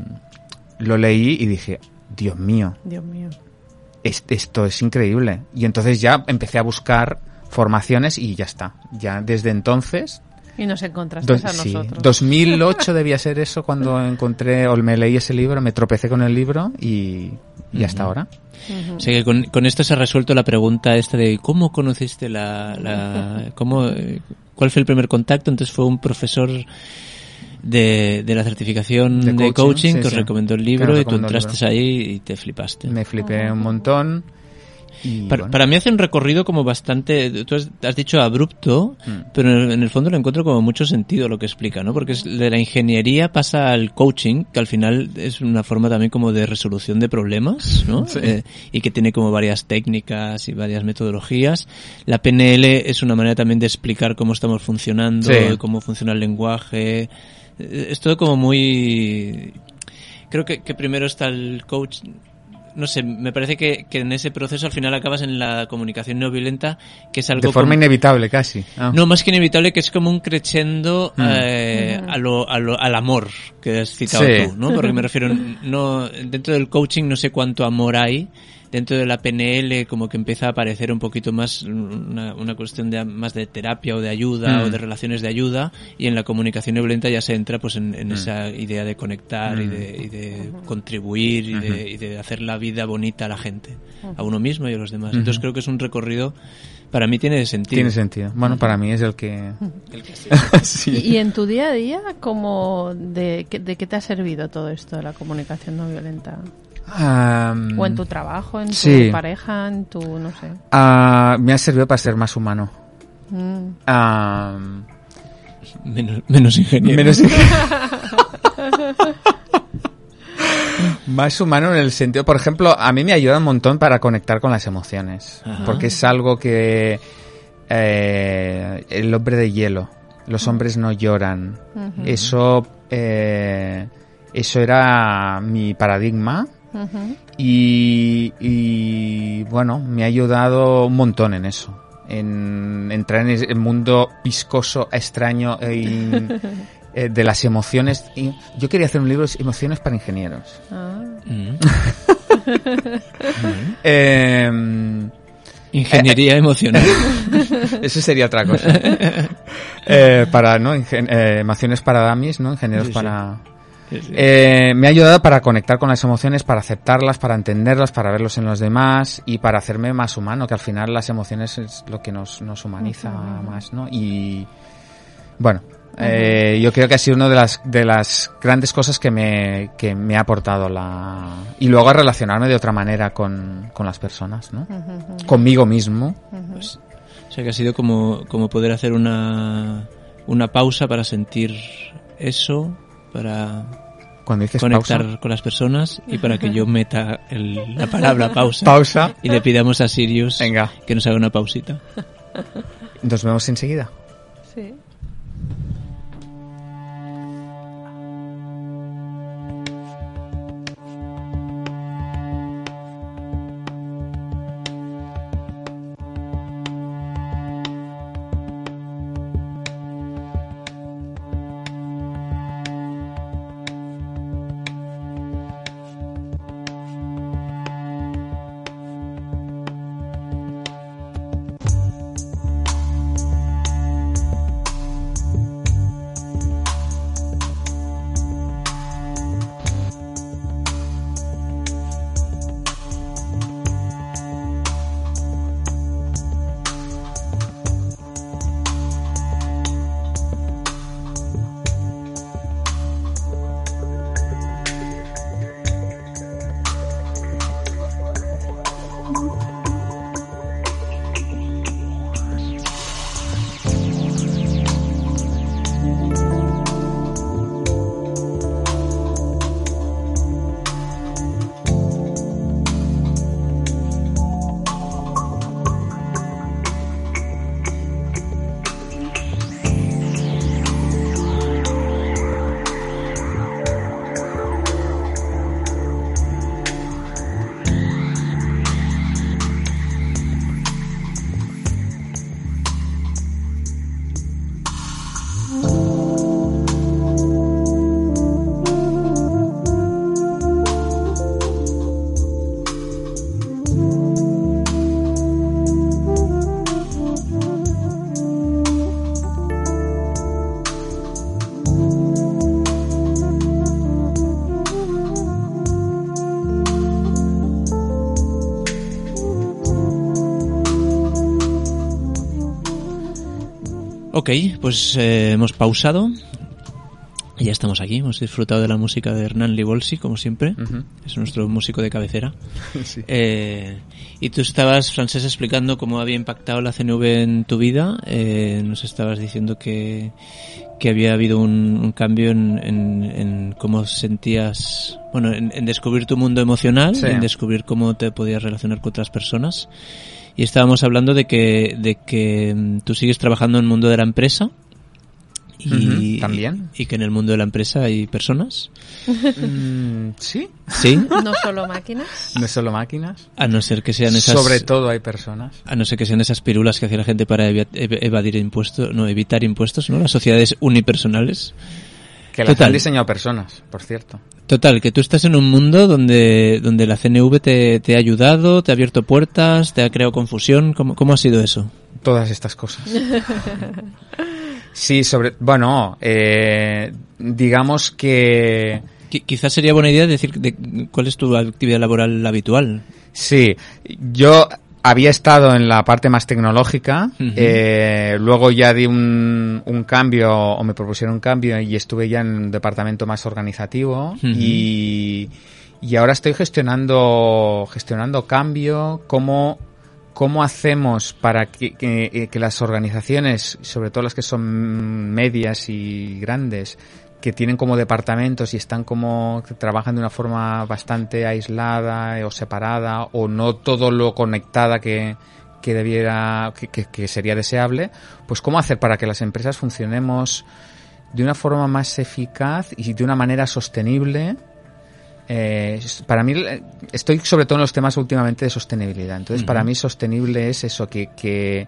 S1: lo leí y dije, Dios mío,
S2: Dios mío.
S1: es- esto es increíble. Y entonces ya empecé a buscar formaciones y ya está. Ya desde entonces
S2: Y nos encontraste
S1: Dos-
S2: a
S1: sí,
S2: nosotros.
S1: 2008 debía ser eso cuando encontré o me leí ese libro, me tropecé con el libro y, y hasta ahora.
S2: Ujú.
S3: O sea que con, con esto se ha resuelto la pregunta esta de cómo conociste la, la cómo, cuál fue el primer contacto. Entonces fue un profesor de, de la certificación
S1: De
S3: de,
S1: coaching,
S3: coaching,
S1: sí,
S3: que os
S1: sí.
S3: recomendó el libro y tú entraste ahí y te flipaste.
S1: Me flipé un montón. Y
S3: Para,
S1: bueno,
S3: para mí hace un recorrido como bastante, tú has, has dicho abrupto,
S1: Mm.
S3: pero en el, en el fondo lo encuentro como mucho sentido lo que explica, ¿no? Porque es de la ingeniería pasa al coaching, que al final es una forma también como de resolución de problemas, ¿no?
S1: Sí.
S3: Eh, y que tiene como varias técnicas y varias metodologías. La PNL es una manera también de explicar cómo estamos funcionando,
S1: Sí.
S3: cómo funciona el lenguaje. Eh, Es todo como muy... Creo que, que primero está el coach no sé, me parece que, que en ese proceso al final acabas en la comunicación no violenta, que es algo
S1: de forma
S3: como-
S1: inevitable casi. Ah.
S3: no, más que inevitable, que es como un crescendo
S1: Mm.
S3: eh, a lo, a lo- al amor que has citado
S1: Sí.
S3: tú, ¿no? Porque me refiero, no, dentro del coaching no sé cuánto amor hay, dentro de la PNL como que empieza a aparecer un poquito más una, una cuestión de más de terapia o de ayuda
S1: Mm.
S3: o de relaciones de ayuda y en la comunicación no violenta ya se entra pues en,
S1: Mm.
S3: esa idea de conectar y, de, y de contribuir y, de, y de hacer la vida bonita a la gente, a uno mismo y a los demás. Entonces creo que es un recorrido, para mí tiene sentido.
S1: Tiene sentido. Bueno, para mí es el que... Sí.
S2: Y, y en tu día a día, como de, qué- ¿de qué te ha servido todo esto de la comunicación no violenta? ¿O en tu trabajo, en tu pareja, en tu, no sé?
S1: ah, me ha servido para ser más humano.
S2: Mm.
S3: Menos, menos ingeniero.
S1: menos... Más humano en el sentido, por ejemplo, a mí me ayuda un montón para conectar con las emociones,
S3: Ajá.
S1: porque es algo que eh, el hombre de hielo, los hombres no lloran, eso eh, eso era mi paradigma Y, y, bueno me ha ayudado un montón en eso, en entrar en el mundo viscoso, extraño e in- eh, de las emociones. Y yo quería hacer un libro de emociones para ingenieros.
S2: Ah.
S3: Mm.
S1: Eh,
S3: Ingeniería emocional.
S1: eso sería otra cosa. Eh, para, ¿no? Ingen- eh, emociones para dummies, ¿no? Ingenieros
S3: Sí, sí.
S1: para...
S3: Sí, sí.
S1: Eh, me ha ayudado para conectar con las emociones, para aceptarlas, para entenderlas, para verlos en los demás y para hacerme más humano, que al final las emociones es lo que nos, nos humaniza más, ¿no? Y bueno, eh, yo creo que ha sido una de las, de las grandes cosas que me, que me ha aportado la... Y luego a relacionarme de otra manera con, con las personas, ¿no? Conmigo mismo.
S3: Pues, o sea que ha sido como, como poder hacer una, una pausa para sentir eso, para
S1: Cuando dices
S3: conectar
S1: pausa,
S3: con las personas y para que yo meta el- la palabra pausa,
S1: pausa,
S3: y le pidamos a Sirius
S1: Venga.
S3: que nos haga una pausita.
S1: nos vemos enseguida.
S2: Sí.
S3: Ok, pues eh, hemos pausado. Y ya estamos aquí. Hemos disfrutado de la música de Hernán Libolsi, como siempre. Es nuestro músico de cabecera.
S1: Sí.
S3: Eh, y tú estabas, Francés, explicando cómo había impactado la CNV en tu vida. Eh, nos estabas diciendo que, que había habido un, un cambio en, en- en cómo sentías, bueno, en, en descubrir tu mundo emocional,
S1: Sí.
S3: en descubrir cómo te podías relacionar con otras personas. Y estábamos hablando de que, de que mm, tú sigues trabajando en el mundo de la empresa. Y,
S1: también.
S3: y que en el mundo de la empresa hay personas.
S1: Mm, sí,
S3: Sí.
S2: No solo máquinas.
S1: no solo máquinas.
S3: A no ser que sean esas.
S1: Sobre todo hay personas.
S3: A no ser que sean esas pirulas que hacía la gente para ev- evadir impuestos, no, evitar impuestos, ¿no? Las sociedades unipersonales.
S1: Que las
S3: Total.
S1: han diseñado personas, por cierto.
S3: Total, que tú estás en un mundo donde, donde la CNV te, te ha ayudado, te ha abierto puertas, te ha creado confusión. ¿Cómo, cómo ha sido eso?
S1: Todas estas cosas. Sí, sobre... Bueno, eh, digamos que...
S3: Qui- quizás sería buena idea decir de, cuál es tu actividad laboral habitual.
S1: Sí, yo había estado en la parte más tecnológica, eh, luego ya di un, un cambio, o me propusieron un cambio, y estuve ya en un departamento más organizativo, y, y ahora estoy gestionando, gestionando cambio, cómo, cómo hacemos para que, que- que las organizaciones, sobre todo las que son medias y grandes, que tienen como departamentos y están como que trabajan de una forma bastante aislada o separada o no todo lo conectada que, que debiera que sería deseable pues cómo hacer para que las empresas funcionemos de una forma más eficaz y de una manera sostenible eh, para mí eh, estoy sobre todo en los temas últimamente de sostenibilidad entonces para mí sostenible es eso que, que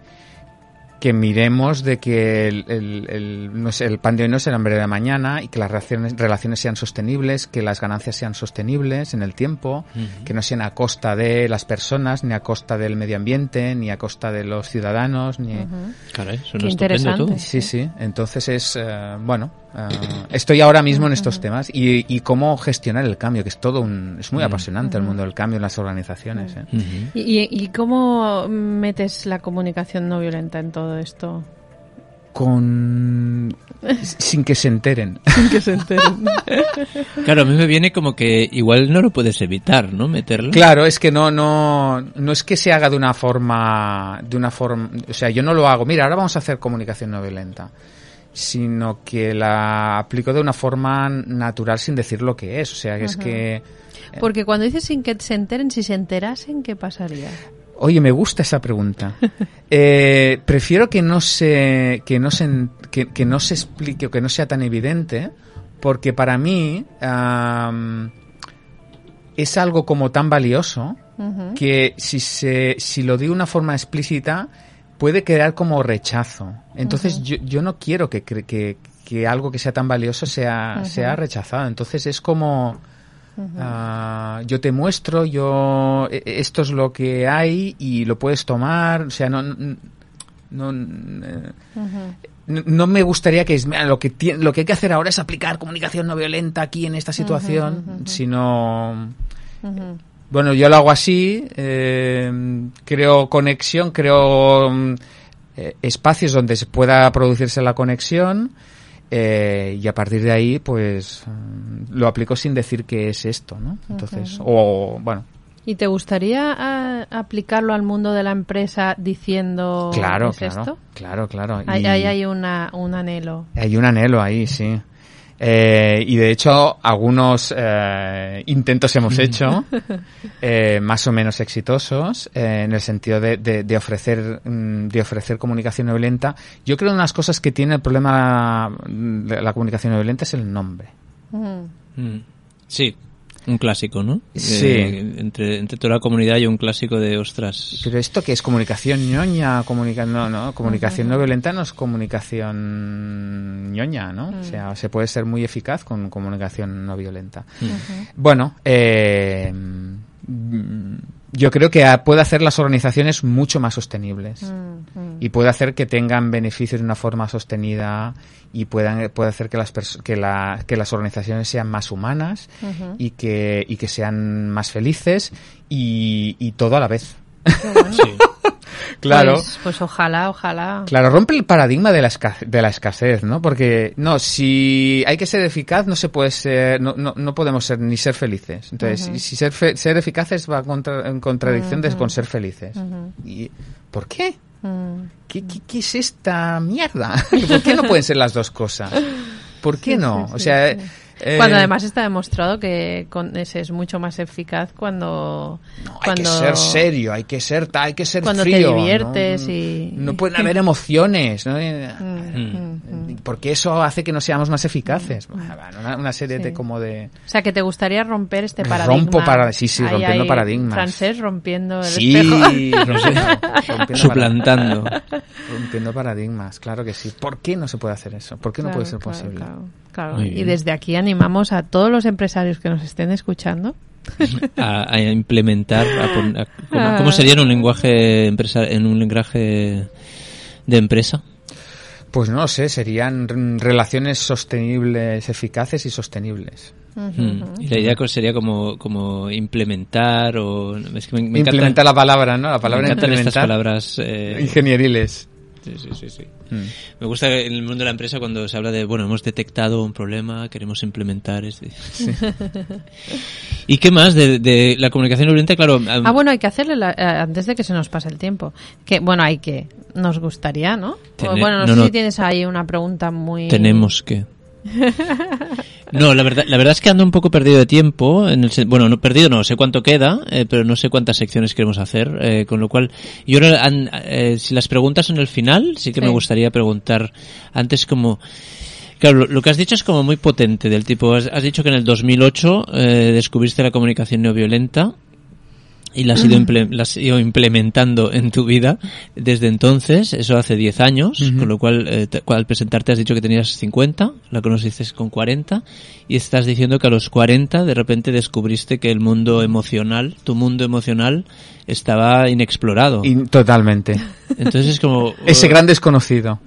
S1: que miremos de que el, el, el- no sé, el pan de hoy no es el hambre de mañana y que las relaciones, relaciones sean sostenibles, que las ganancias sean sostenibles en el tiempo, que no sean a costa de las personas, ni a costa del medio ambiente, ni a costa de los ciudadanos, ni...
S3: Caray, suena
S2: Qué
S3: estupendo
S2: interesante.
S3: todo.
S1: Sí, sí. Entonces es, eh, bueno, Ah, estoy ahora mismo en estos temas y, y cómo gestionar el cambio, que es todo un, es muy apasionante el mundo del cambio en las organizaciones. ¿eh?
S3: Ujú.
S2: ¿Y, y- y cómo metes la comunicación no violenta en todo esto?
S1: Con sin que se enteren.
S2: Sin que se enteren.
S3: Claro, a mí me viene como que igual no lo puedes evitar, ¿no? Meterlo.
S1: Claro, es que no, no, no es que se haga de una forma, de una forma, o sea, yo no lo hago. Mira, ahora vamos a hacer comunicación no violenta, sino que la aplico de una forma natural sin decir lo que es. O sea, que es que,
S2: Porque cuando dices sin que se enteren, si se enterasen, ¿qué pasaría?
S1: oye, me gusta esa pregunta. Eh, prefiero que no se, que no se, que, que no se explique o que no sea tan evidente, porque para mí es algo como tan valioso que si se si lo digo de una forma explícita puede crear como rechazo. Entonces yo, yo no quiero que, que, que algo que sea tan valioso sea, sea rechazado. Entonces es como ah, yo te muestro, yo e- e- esto es lo que hay y lo puedes tomar. O sea, no no, no, me gustaría que es "Mira, lo que lo que hay que hacer ahora es aplicar comunicación no violenta aquí en esta situación, sino. Bueno, yo lo hago así, eh, creo conexión, creo mm, eh, espacios donde se pueda producirse la conexión eh, y a partir de ahí, pues mm, lo aplico sin decir que es esto, ¿no? Entonces, o bueno,
S2: ¿Y te gustaría ah, aplicarlo al mundo de la empresa diciendo
S1: claro,
S2: ¿es
S1: claro,
S2: esto?
S1: claro, claro.
S2: Ahí
S1: Y-
S2: ahí hay una, un anhelo.
S1: Hay un anhelo ahí, sí. Eh, y de hecho, algunos eh, intentos hemos hecho, eh, más o menos exitosos, eh, en el sentido de, de- de ofrecer mm, de ofrecer comunicación no violenta. Yo creo que una de las cosas que tiene el problema de la comunicación no violenta es el nombre.
S3: Mm. Sí, un clásico, ¿no?
S1: Sí.
S3: Eh, entre, entre toda la comunidad hay un clásico de ostras.
S1: Pero esto que es comunicación ñoña, comunica no, no, comunicación no violenta no es comunicación ñoña, ¿no? O sea, se puede ser muy eficaz con comunicación no violenta. Bueno, eh, mm, yo creo que puede hacer las organizaciones mucho más sostenibles y puede hacer que tengan beneficios de una forma sostenida y puedan puede hacer que las pers- que, la- que las organizaciones sean más humanas y que y que sean más felices y, y todo a la vez.
S3: Sí.
S1: Claro.
S2: Pues, pues ojalá, ojalá.
S1: Claro, rompe el paradigma de la, esca- de la escasez, ¿no? Porque, no, si hay que ser eficaz, no se puede ser, no, no, no podemos ser ni ser felices. Entonces, si- si ser, fe- ser eficaces va contra- en contradicción de- con ser felices. ¿Y por qué?
S2: Mm.
S1: ¿Qué, qué, qué es esta mierda? ¿Por qué no pueden ser las dos cosas? ¿Por qué
S2: Sí,
S1: no?
S2: sí,
S1: o sea. Eh,
S2: Cuando además está demostrado que con ese es mucho más eficaz cuando
S1: No, hay
S2: cuando
S1: que ser serio, hay que ser, hay que ser
S2: Cuando te
S1: frío.
S2: diviertes
S1: ¿no?
S2: y-
S1: no pueden haber emociones, ¿no?
S2: Mm, mm.
S1: Porque eso hace que no seamos más eficaces. Bueno, Una, una serie
S2: Sí.
S1: de como de
S2: O sea, que te gustaría romper este paradigma.
S1: Rompo para- sí, sí,
S2: Ahí
S1: rompiendo
S2: hay
S1: paradigmas.
S2: Francés rompiendo el
S1: sí,
S2: espejo.
S1: rompiendo, rompiendo
S3: Suplantando.
S1: para- rompiendo paradigmas, claro que sí. ¿Por qué no se puede hacer eso? ¿Por qué no puede ser
S2: claro,
S1: posible?
S2: claro, claro. Y desde aquí animamos a todos los empresarios que nos estén escuchando.
S3: a, a implementar, a pon- a- ¿cómo,
S2: Ah.
S3: cómo sería en un lenguaje empresa, en un lenguaje de empresa?
S1: Pues no sé, serían relaciones sostenibles, eficaces y sostenibles.
S3: Mm. Y la idea sería como, como implementar o es que me, me encanta-
S1: Implementar la palabra, ¿no? La palabra
S3: me encantan estas
S1: implementar.
S3: palabras eh,
S1: Ingenieriles.
S3: sí, sí, sí, sí.
S1: Mm.
S3: Me gusta en el mundo de la empresa cuando se habla de, bueno, hemos detectado un problema, queremos implementar. este- ¿Y qué más de, de la comunicación no violenta? Claro,
S2: Ah, bueno, hay que hacerle la- eh, antes de que se nos pase el tiempo. Que bueno, hay que nos gustaría, ¿no?
S3: Tener-
S2: bueno, no,
S3: no,
S2: sé
S3: no.
S2: si tienes ahí una pregunta muy
S3: tenemos que... No, la verdad, la verdad es que ando un poco perdido de tiempo. En el, bueno, no perdido, no sé cuánto queda, eh, pero no sé cuántas secciones queremos hacer. eh, con lo cual, yo ahora, an- eh, si las preguntas son el final, sí que
S2: Sí.
S3: me gustaría preguntar antes como... Claro, lo, lo que has dicho es como muy potente, del tipo, has, has dicho que en el 2008 eh, descubriste la comunicación no violenta y la has, ido imple- la has ido implementando en tu vida desde entonces, eso hace 10 años, con lo cual eh, te- al presentarte has dicho que tenías 50, la conociste con 40 y estás diciendo que a los 40 de repente descubriste que el mundo emocional, tu mundo emocional estaba inexplorado.
S1: Y- totalmente.
S3: Entonces es como...
S1: Ese gran desconocido.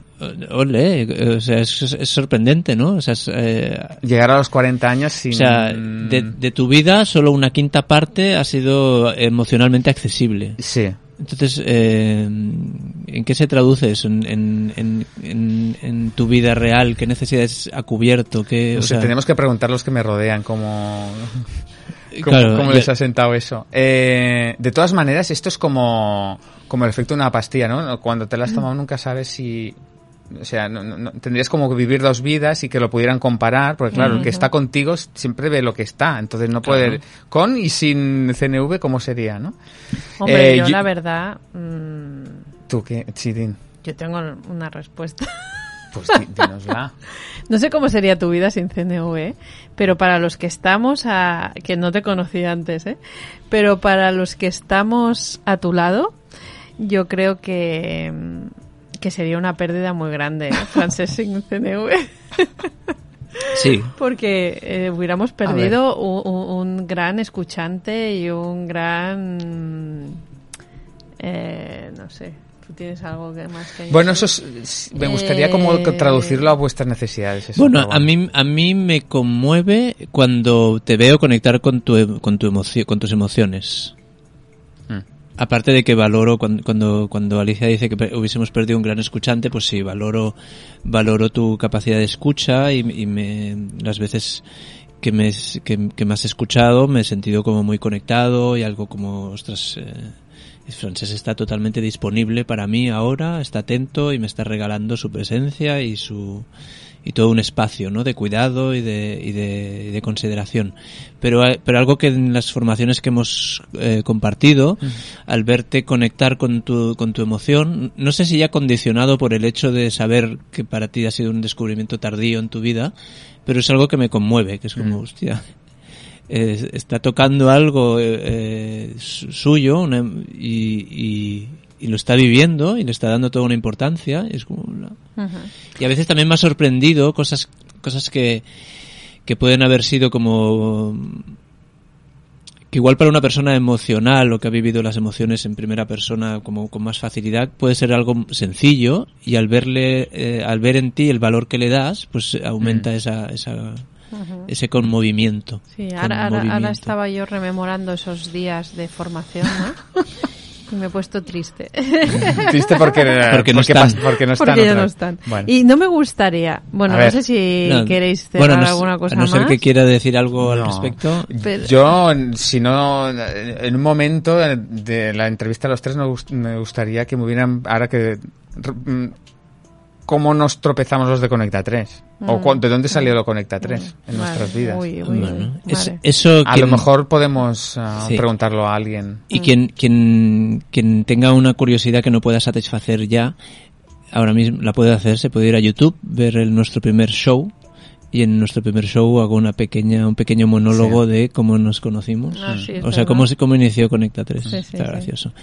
S3: Ole, eh, o sea, es, es sorprendente, ¿no? O sea, es, eh,
S1: Llegar a los 40 años sin...
S3: o sea de, de tu vida solo una quinta parte ha sido emocionalmente accesible.
S1: Sí.
S3: Entonces, eh, ¿en qué se traduce eso? ¿En, en, en, tu vida real? ¿Qué necesidades ha cubierto? ¿Qué, o sea,
S1: tenemos que preguntar a los que me rodean cómo, cómo,
S3: claro,
S1: cómo les ha sentado eso. Eh, de todas maneras, esto es como, como el efecto de una pastilla, ¿no? Cuando te la has tomado nunca sabes si... O sea, no- no- tendrías como que vivir dos vidas y que lo pudieran comparar, porque claro, el que está contigo siempre ve lo que está, entonces no puede... Con y sin CNV, ¿cómo sería, no?
S2: Hombre,
S1: Eh,
S2: yo
S1: yo-
S2: la verdad, mm,
S1: Tú, ¿qué? Chidín.
S2: yo tengo una respuesta.
S1: Pues dínosla.
S2: No sé cómo sería tu vida sin CNV, pero para los que estamos a... que no te conocí antes, ¿eh? Pero para los que estamos a tu lado, yo creo que, mm, que sería una pérdida muy grande, ¿eh? Francés sin CNV.
S3: Sí,
S2: Porque eh, hubiéramos perdido un, gran escuchante y un gran... eh, no sé, tú tienes algo que más que...
S1: Bueno, eso es- me gustaría como
S2: Eh,
S1: traducirlo a vuestras necesidades. eso,
S3: Bueno, a mí, a mí me conmueve cuando te veo conectar con tu, con tu emoción, con tus emociones. Aparte de que valoro cuando, cuando, cuando Alicia dice que hubiésemos perdido un gran escuchante, pues sí, valoro, valoro tu capacidad de escucha y, me, las veces que me, que, que me has escuchado me he sentido como muy conectado y algo como, ostras, eh, el francés está totalmente disponible para mí ahora, está atento y me está regalando su presencia y su, y todo un espacio ¿no? de cuidado y de, y de, y de consideración. Pero, eh, pero algo que en las formaciones que hemos eh, compartido, al verte conectar con tu, con tu emoción, no sé si ya condicionado por el hecho de saber que para ti ha sido un descubrimiento tardío en tu vida, pero es algo que me conmueve, que es como, hostia, eh, está tocando algo eh, eh, su- suyo una- y, y, y lo está viviendo y le está dando toda una importancia. Es como y a veces también me ha sorprendido cosas, cosas que, que pueden haber sido como que igual para una persona emocional o que ha vivido las emociones en primera persona como con más facilidad puede ser algo sencillo y al verle eh, al ver en ti el valor que le das pues aumenta esa, esa ese conmovimiento
S2: Sí, ahora, ahora, ahora estaba yo rememorando esos días de formación, ¿no? me he puesto triste.
S1: Triste porque,
S3: Porque no están.
S1: porque no están.
S2: Porque ya
S1: otra
S2: no están.
S1: Bueno.
S2: Y no me gustaría, bueno, no sé si
S3: No,
S2: queréis cerrar
S3: bueno, no sé-
S2: alguna cosa
S3: a no ser
S2: más.
S3: que quiera decir algo al respecto
S2: Pero-
S1: Yo, si no, en un momento de la entrevista a los tres me gust- me gustaría que me hubieran, ahora que, cómo nos tropezamos los de Conecta 3 o
S2: Mm.
S1: cu- de dónde salió lo Conecta 3 en
S2: Vale,
S1: nuestras vidas.
S2: uy, uy,
S3: Bueno,
S2: uy,
S3: es-
S2: vale.
S3: eso
S1: A
S3: quien-
S1: lo mejor podemos ah,
S3: Sí.
S1: preguntarlo a alguien.
S3: Y quien, quien, quien tenga una curiosidad que no pueda satisfacer ya, ahora mismo la puede hacer, se puede ir a YouTube, ver el, nuestro primer show, y en nuestro primer show hago una pequeña, un pequeño monólogo de cómo nos conocimos.
S2: Ah, sí,
S3: o sea, cómo, se- cómo inició Conecta 3.
S2: Sí, sí,
S3: Está
S2: sí.
S3: gracioso.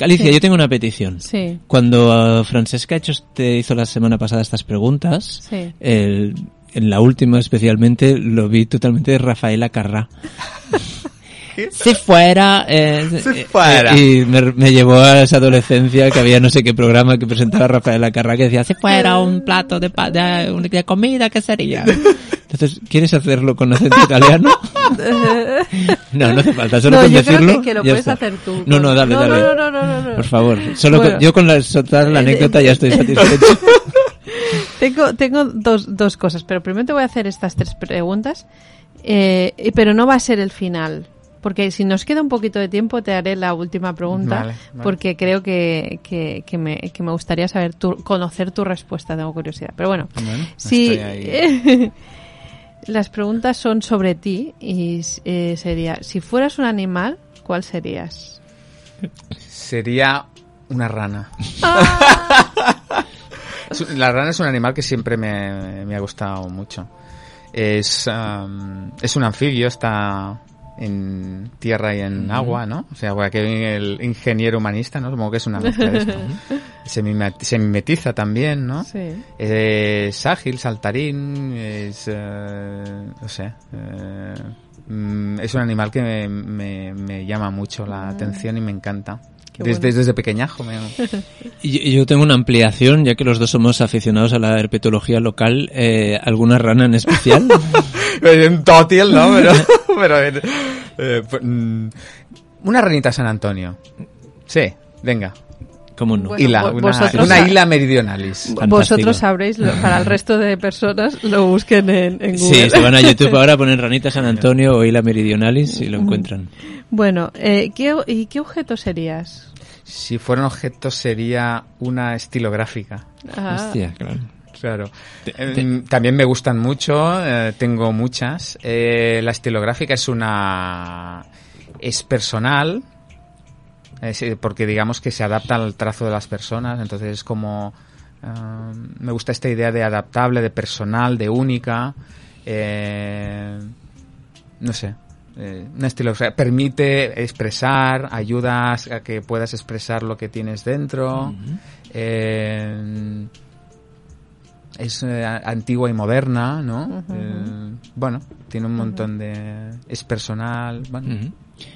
S3: Alicia, yo tengo una petición.
S2: Sí,
S3: Cuando ah, Francesca hecho, te hizo la semana pasada estas preguntas,
S2: sí.
S3: el- en la última especialmente lo vi totalmente de Rafaela Carrá. Si fuera, eh,
S1: Si
S3: eh,
S1: fuera.
S3: y me, me llevó a esa adolescencia que había no sé qué programa que presentaba Rafaela Carrá que decía si fuera un plato de, pa- de, de comida qué sería entonces ¿quieres hacerlo con acento italiano? no no hace falta solo
S2: no,
S3: con
S2: yo
S3: decirlo
S2: creo que, que lo puedes
S3: está.
S2: hacer tú.
S3: no no dale
S2: no,
S3: dale
S2: No, no, no, no, no.
S3: por favor solo
S2: Bueno.
S3: con- yo con la, soltar la
S2: Eh,
S3: anécdota ya estoy satisfecho
S2: Tengo, tengo dos, dos cosas, pero primero te voy a hacer estas tres preguntas, eh, y- pero no va a ser el final. Porque si nos queda un poquito de tiempo, te haré la última pregunta,
S1: Vale, vale.
S2: porque creo que, que, que me, que me gustaría saber tu, conocer tu respuesta, tengo curiosidad. Pero bueno,
S1: Bueno,
S2: si las preguntas son sobre ti y eh, sería, si fueras un animal, ¿cuál serías?
S1: Sería una rana. Un- La rana es un animal que siempre me, me ha gustado mucho. Es, am, es un anfibio, está en tierra y en agua, ¿no? O sea, por aquí el ingeniero humanista, ¿no? Supongo que es una mezcla de esto. Se, mime- se mimetiza también, ¿no?
S2: Sí.
S1: Es ágil, saltarín, es... eh, no sé. eh, mm, es un animal que me, me- me llama mucho la atención y me encanta. Desde,
S2: bueno.
S1: desde pequeñajo. me-
S3: Y- Yo tengo una ampliación, ya que los dos somos aficionados a la herpetología local. Eh, ¿Alguna rana en especial?
S1: Un tótil, ¿no? Pero, pero a ver, eh, pues, mm, una ranita San Antonio. Sí, venga.
S3: ¿Cómo no?
S2: Bueno,
S1: Hila, una,
S2: vosotros
S1: una isla meridionalis.
S3: Fantástico.
S2: Vosotros sabréis, lo- para el resto de personas, lo busquen en, en Google.
S3: Sí, se van a YouTube ahora, ponen Ranita San Antonio o Isla Meridionalis y lo encuentran.
S2: Bueno, eh, ¿qué, ¿y qué objeto serías?
S1: Si fuera un objeto sería una estilográfica.
S2: Ah,
S3: Hostia, claro.
S1: Claro. Eh, También me gustan mucho, eh, tengo muchas. Eh, la estilográfica es una... es personal, es, eh, porque digamos que se adapta al trazo de las personas, entonces es como... me gusta esta idea de adaptable, de personal, de única. eh, no sé. eh, una estilográfica permite expresar, ayuda a que puedas expresar lo que tienes dentro. Eh, es eh, antigua y moderna, ¿no? Eh, bueno, tiene un montón de... es personal, bueno.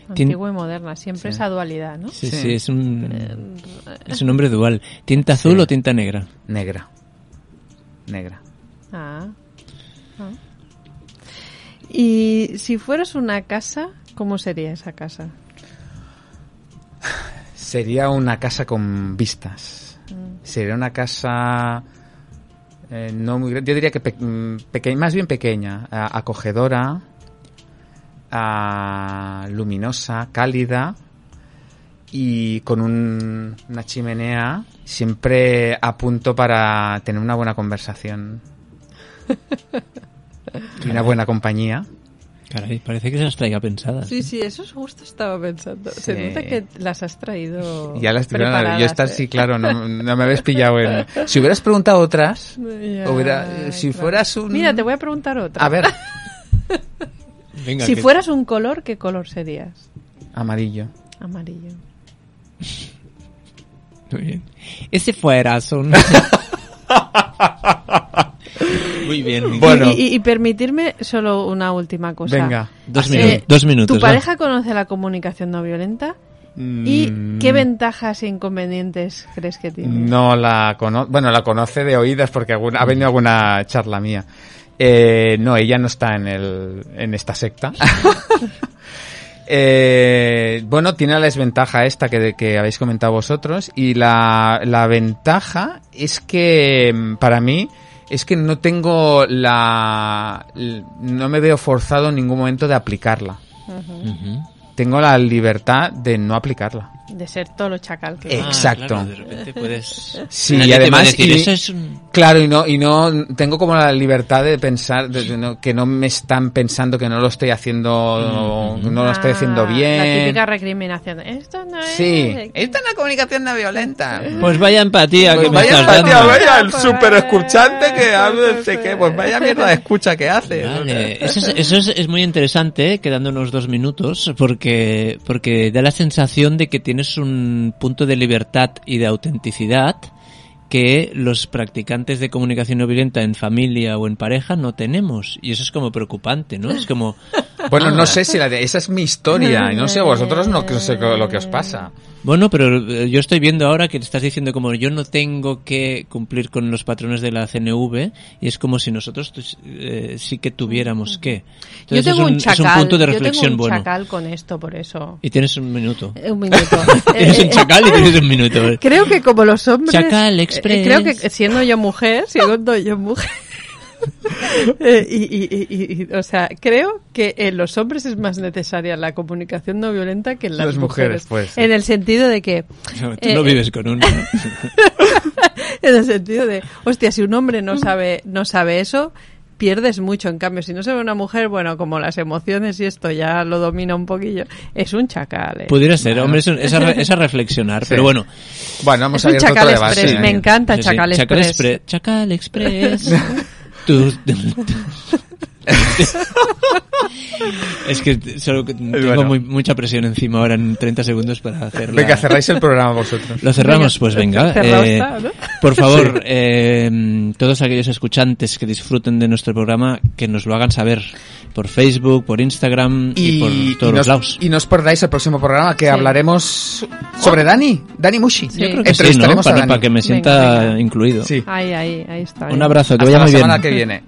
S2: Antigua y moderna, siempre
S1: Sí.
S2: esa dualidad, ¿no?
S3: Sí,
S1: Sí.
S3: sí, es un,
S2: Eh,
S3: es un nombre dual. ¿Tinta azul
S1: Sí.
S3: o tinta negra?
S1: Negra. Negra.
S2: Ah. Ah. Y si fueras una casa, ¿cómo sería esa casa?
S1: Sería una casa con vistas. Sería una casa eh, no muy grande. Yo diría que pe- mm, peque- más bien pequeña, a- acogedora, a- luminosa, cálida y con un- una chimenea siempre a punto para tener una buena conversación y una buena compañía.
S3: Caray, parece que se las traiga pensadas.
S2: Sí, sí, eso es justo estaba pensando. Se
S1: Sí.
S2: nota que las has traído.
S1: Ya las
S2: preparadas,
S1: yo estas
S2: ¿eh?
S1: sí, claro, no, no me habéis pillado en... Si hubieras preguntado otras,
S2: Ya,
S1: hubiera- si
S2: claro.
S1: fueras un...
S2: Mira, te voy a preguntar otra.
S1: A ver,
S3: Venga,
S2: Si
S3: que-
S2: fueras un color, ¿qué color serías?
S1: amarillo.
S2: Amarillo.
S3: Muy bien. Ese fuera son... Muy bien.
S1: Bueno.
S2: Y, y- y permitirme solo una última cosa.
S1: Venga.
S3: Dos,
S2: Eh,
S3: minutos dos minutos.
S2: ¿Tu
S3: va.
S2: pareja conoce la comunicación no violenta? ¿Y
S1: Mm,
S2: qué ventajas e inconvenientes crees que tiene?
S1: No la conoce, bueno, la conoce de oídas porque alguna- ha venido alguna charla mía. Eh, no, ella no está en, el, en esta secta. Eh, bueno, tiene la desventaja esta que, que habéis comentado vosotros y la, la ventaja es que mm, para mí es que no tengo la... no me veo forzado en ningún momento de aplicarla. Tengo la libertad de no aplicarla.
S2: De ser todo lo chacal que
S1: Eh,
S3: Ah,
S1: Exacto.
S3: claro, de repente puedes...
S1: Sí, y además...
S3: decir,
S1: y-
S3: eso es un-
S1: Claro, y no, y no tengo como la libertad de pensar de- de no- que no me están pensando que no lo estoy haciendo, no lo estoy haciendo
S2: Ah, La
S1: bien.
S2: típica recriminación. Esto no es...
S1: Sí, esta es una comunicación no violenta.
S3: Pues vaya empatía
S1: Pues
S3: que me
S1: vaya
S3: estás
S1: empatía,
S3: dando.
S1: vaya, el
S2: Pues
S1: super
S2: vaya,
S1: escuchante que habla
S2: pues,
S1: sé qué, pues vaya mierda de escucha que hace.
S3: Vale, eso, es, eso es, es muy interesante, eh, quedándonos dos minutos, porque, porque da la sensación de que tienes un punto de libertad y de autenticidad que los practicantes de comunicación no violenta en familia o en pareja no tenemos. Y eso es como preocupante, ¿no? Es como...
S1: Bueno,
S3: ah,
S1: no sé si la de, esa es mi historia, y no sé vosotros no sé lo que os pasa.
S3: Bueno, pero eh, yo estoy viendo ahora que estás diciendo como yo no tengo que cumplir con los patrones de la CNV y es como si nosotros pues, eh, sí que tuviéramos que.
S2: Yo
S3: Entonces
S2: tengo
S3: es un,
S2: un chacal.
S3: es un punto de
S2: yo
S3: reflexión
S2: tengo un
S3: bueno.
S2: chacal con esto, por eso.
S3: Y tienes un minuto.
S2: Eh, Un minuto.
S3: Tienes un chacal y tienes un minuto.
S2: Creo que como los hombres...
S3: Chacal
S2: eh,
S3: Express.
S2: creo que siendo yo mujer, siendo yo mujer... eh, y, y- y- y- o sea, creo que en los hombres es más necesaria la comunicación no violenta que en las,
S1: Las mujeres, pues.
S2: En el sentido de que...
S3: Tú
S2: eh,
S3: no vives con uno. ¿no?
S2: en el sentido de, hostia, si un hombre no sabe, no sabe eso, pierdes mucho. En cambio, si no sabe una mujer, bueno, como las emociones y esto ya lo domina un poquillo, es un chacal. ¿eh?
S3: Pudiera ser, hombre, es, un- es a, es a reflexionar.
S1: Sí.
S3: Pero bueno.
S1: Bueno, hemos
S2: Es
S1: abierto otro
S2: Chacal
S1: debate.
S2: Express, me encanta
S3: Sí, sí.
S2: Chacal Express.
S3: Expre- Chacal Express. To. tú. Es que solo que tengo
S1: Bueno.
S3: muy- mucha presión encima ahora en 30 segundos para hacerla.
S1: Venga, cerráis el programa vosotros.
S3: Lo cerramos, pues venga. Eh,
S2: está, ¿no?
S3: Por favor, eh, todos aquellos escuchantes que disfruten de nuestro programa, que nos lo hagan saber por Facebook, por Instagram y, por todos
S1: y
S3: los lados.
S1: y no os perdáis el próximo programa que
S2: Sí.
S1: hablaremos sobre Dani, Dani Mushi.
S2: Yo creo
S3: que sí, ¿no? Para,
S1: Dani.
S3: para que me sienta
S2: Venga, venga.
S3: incluido.
S1: Sí.
S2: Ahí, ahí, ahí está.
S3: Un abrazo, que
S1: Hasta
S3: vaya
S1: la
S3: muy bien.
S1: semana que viene.